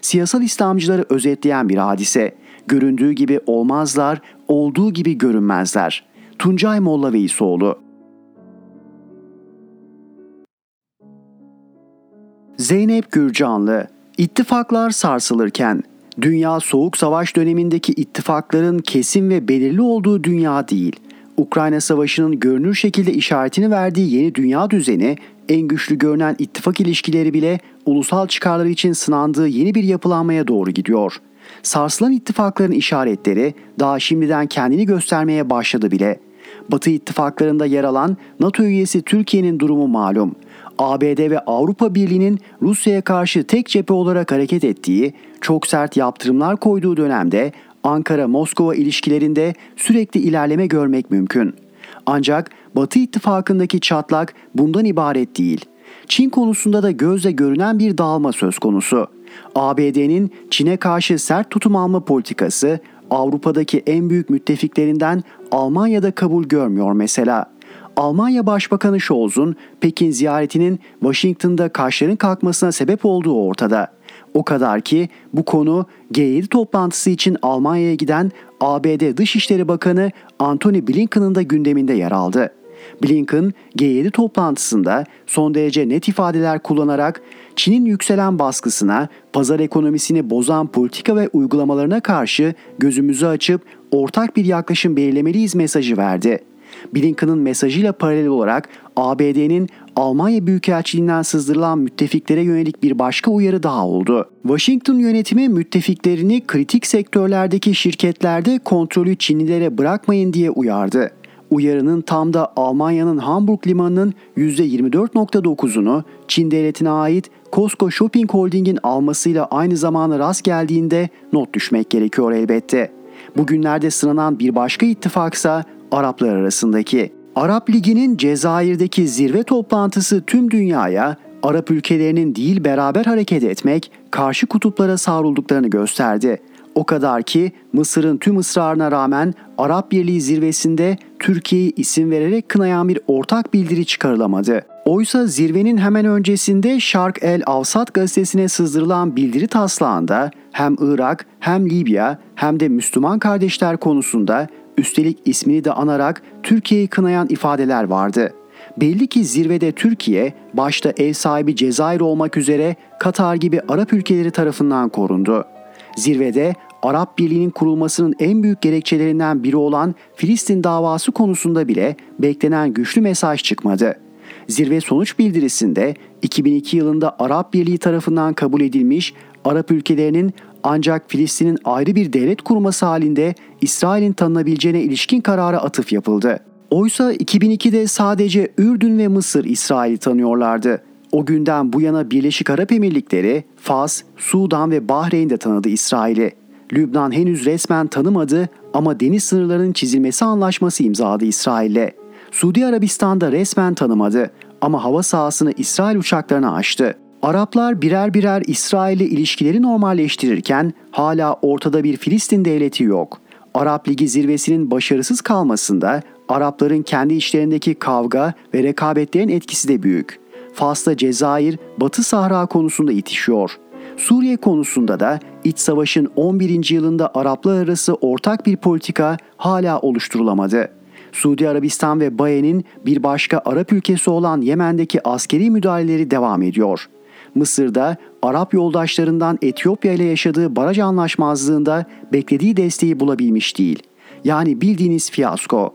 Siyasal İslamcıları özetleyen bir hadise. Göründüğü gibi olmazlar, olduğu gibi görünmezler. Tuncay Molla Veysoğlu Zeynep Gürcanlı İttifaklar sarsılırken Dünya Soğuk Savaş dönemindeki ittifakların kesin ve belirli olduğu dünya değil. Ukrayna Savaşı'nın görünür şekilde işaretini verdiği yeni dünya düzeni, en güçlü görünen ittifak ilişkileri bile ulusal çıkarları için sınandığı yeni bir yapılanmaya doğru gidiyor. Sarsılan ittifakların işaretleri daha şimdiden kendini göstermeye başladı bile. Batı ittifaklarında yer alan NATO üyesi Türkiye'nin durumu malum. ABD ve Avrupa Birliği'nin Rusya'ya karşı tek cephe olarak hareket ettiği, çok sert yaptırımlar koyduğu dönemde Ankara-Moskova ilişkilerinde sürekli ilerleme görmek mümkün. Ancak Batı ittifakındaki çatlak bundan ibaret değil. Çin konusunda da gözle görünen bir dağılma söz konusu. ABD'nin Çin'e karşı sert tutum alma politikası Avrupa'daki en büyük müttefiklerinden Almanya'da kabul görmüyor mesela. Almanya Başbakanı Scholz'un Pekin ziyaretinin Washington'da kaşların kalkmasına sebep olduğu ortada. O kadar ki bu konu G7 toplantısı için Almanya'ya giden ABD Dışişleri Bakanı Antony Blinken'ın da gündeminde yer aldı. Blinken G7 toplantısında son derece net ifadeler kullanarak Çin'in yükselen baskısına, pazar ekonomisini bozan politika ve uygulamalarına karşı gözümüzü açıp ortak bir yaklaşım belirlemeliyiz mesajı verdi. Blinken'ın mesajıyla paralel olarak ABD'nin Almanya Büyükelçiliğinden sızdırılan müttefiklere yönelik bir başka uyarı daha oldu. Washington yönetimi müttefiklerini kritik sektörlerdeki şirketlerde kontrolü Çinlilere bırakmayın diye uyardı. Uyarının tam da Almanya'nın Hamburg limanının %24.9'unu Çin devletine ait Costco Shopping Holding'in almasıyla aynı zamana rast geldiğinde not düşmek gerekiyor elbette. Bugünlerde sıranan bir başka ittifaksa Araplar arasındaki. Arap Ligi'nin Cezayir'deki zirve toplantısı tüm dünyaya Arap ülkelerinin değil beraber hareket etmek, karşı kutuplara savrulduklarını gösterdi. O kadar ki Mısır'ın tüm ısrarına rağmen Arap Birliği zirvesinde Türkiye'yi isim vererek kınayan bir ortak bildiri çıkarılamadı. Oysa zirvenin hemen öncesinde Şark El Avsat gazetesine sızdırılan bildiri taslağında hem Irak hem Libya hem de Müslüman kardeşler konusunda üstelik ismini de anarak Türkiye'yi kınayan ifadeler vardı. Belli ki zirvede Türkiye başta ev sahibi Cezayir olmak üzere Katar gibi Arap ülkeleri tarafından korundu. Zirvede Arap Birliği'nin kurulmasının en büyük gerekçelerinden biri olan Filistin davası konusunda bile beklenen güçlü mesaj çıkmadı. Zirve sonuç bildirisinde 2002 yılında Arap Birliği tarafından kabul edilmiş Arap ülkelerinin ancak Filistin'in ayrı bir devlet kurması halinde İsrail'in tanınabileceğine ilişkin karara atıf yapıldı. Oysa 2002'de sadece Ürdün ve Mısır İsrail'i tanıyorlardı. O günden bu yana Birleşik Arap Emirlikleri, Fas, Sudan ve Bahreyn de tanıdı İsrail'i. Lübnan henüz resmen tanımadı ama deniz sınırlarının çizilmesi anlaşması imzaladı İsrail'le. Suudi Arabistan'da resmen tanımadı ama hava sahasını İsrail uçaklarına açtı. Araplar birer birer İsrail'le ilişkileri normalleştirirken hala ortada bir Filistin devleti yok. Arap Ligi zirvesinin başarısız kalmasında Arapların kendi içlerindeki kavga ve rekabetlerin etkisi de büyük. Fas'ta Cezayir, Batı Sahra konusunda itişiyor. Suriye konusunda da iç savaşın 11. yılında Araplar arası ortak bir politika hala oluşturulamadı. Suudi Arabistan ve Baye'nin bir başka Arap ülkesi olan Yemen'deki askeri müdahaleleri devam ediyor. Mısır'da Arap yoldaşlarından Etiyopya ile yaşadığı baraj anlaşmazlığında beklediği desteği bulabilmiş değil. Yani bildiğiniz fiyasko.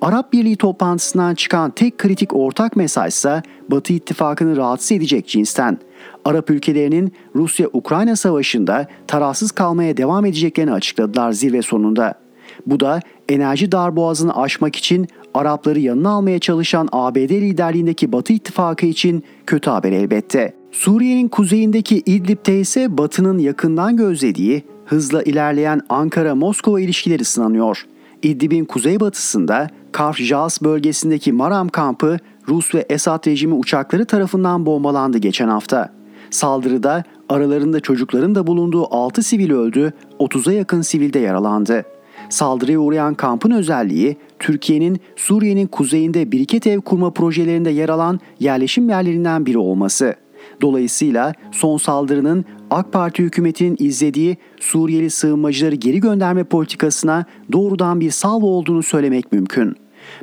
Arap Birliği toplantısından çıkan tek kritik ortak mesaj ise Batı ittifakını rahatsız edecek cinsten. Arap ülkelerinin Rusya-Ukrayna savaşında tarafsız kalmaya devam edeceklerini açıkladılar zirve sonunda. Bu da enerji darboğazını aşmak için Arapları yanına almaya çalışan ABD liderliğindeki Batı ittifakı için kötü haber elbette. Suriye'nin kuzeyindeki İdlib'te ise Batı'nın yakından gözlediği, hızla ilerleyen Ankara-Moskova ilişkileri sınanıyor. İdlib'in kuzeybatısında Karf bölgesindeki Maram kampı Rus ve Esad rejimi uçakları tarafından bombalandı geçen hafta. Saldırıda aralarında çocukların da bulunduğu 6 sivil öldü, 30'a yakın sivil de yaralandı. Saldırıya uğrayan kampın özelliği Türkiye'nin Suriye'nin kuzeyinde biriket ev kurma projelerinde yer alan yerleşim yerlerinden biri olması. Dolayısıyla son saldırının AK Parti hükümetinin izlediği Suriyeli sığınmacıları geri gönderme politikasına doğrudan bir salvo olduğunu söylemek mümkün.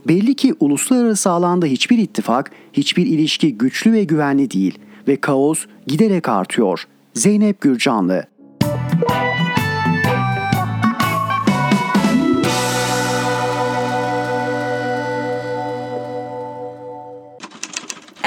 Belli ki uluslararası alanda hiçbir ittifak, hiçbir ilişki güçlü ve güvenli değil ve kaos giderek artıyor. Zeynep Gürcanlı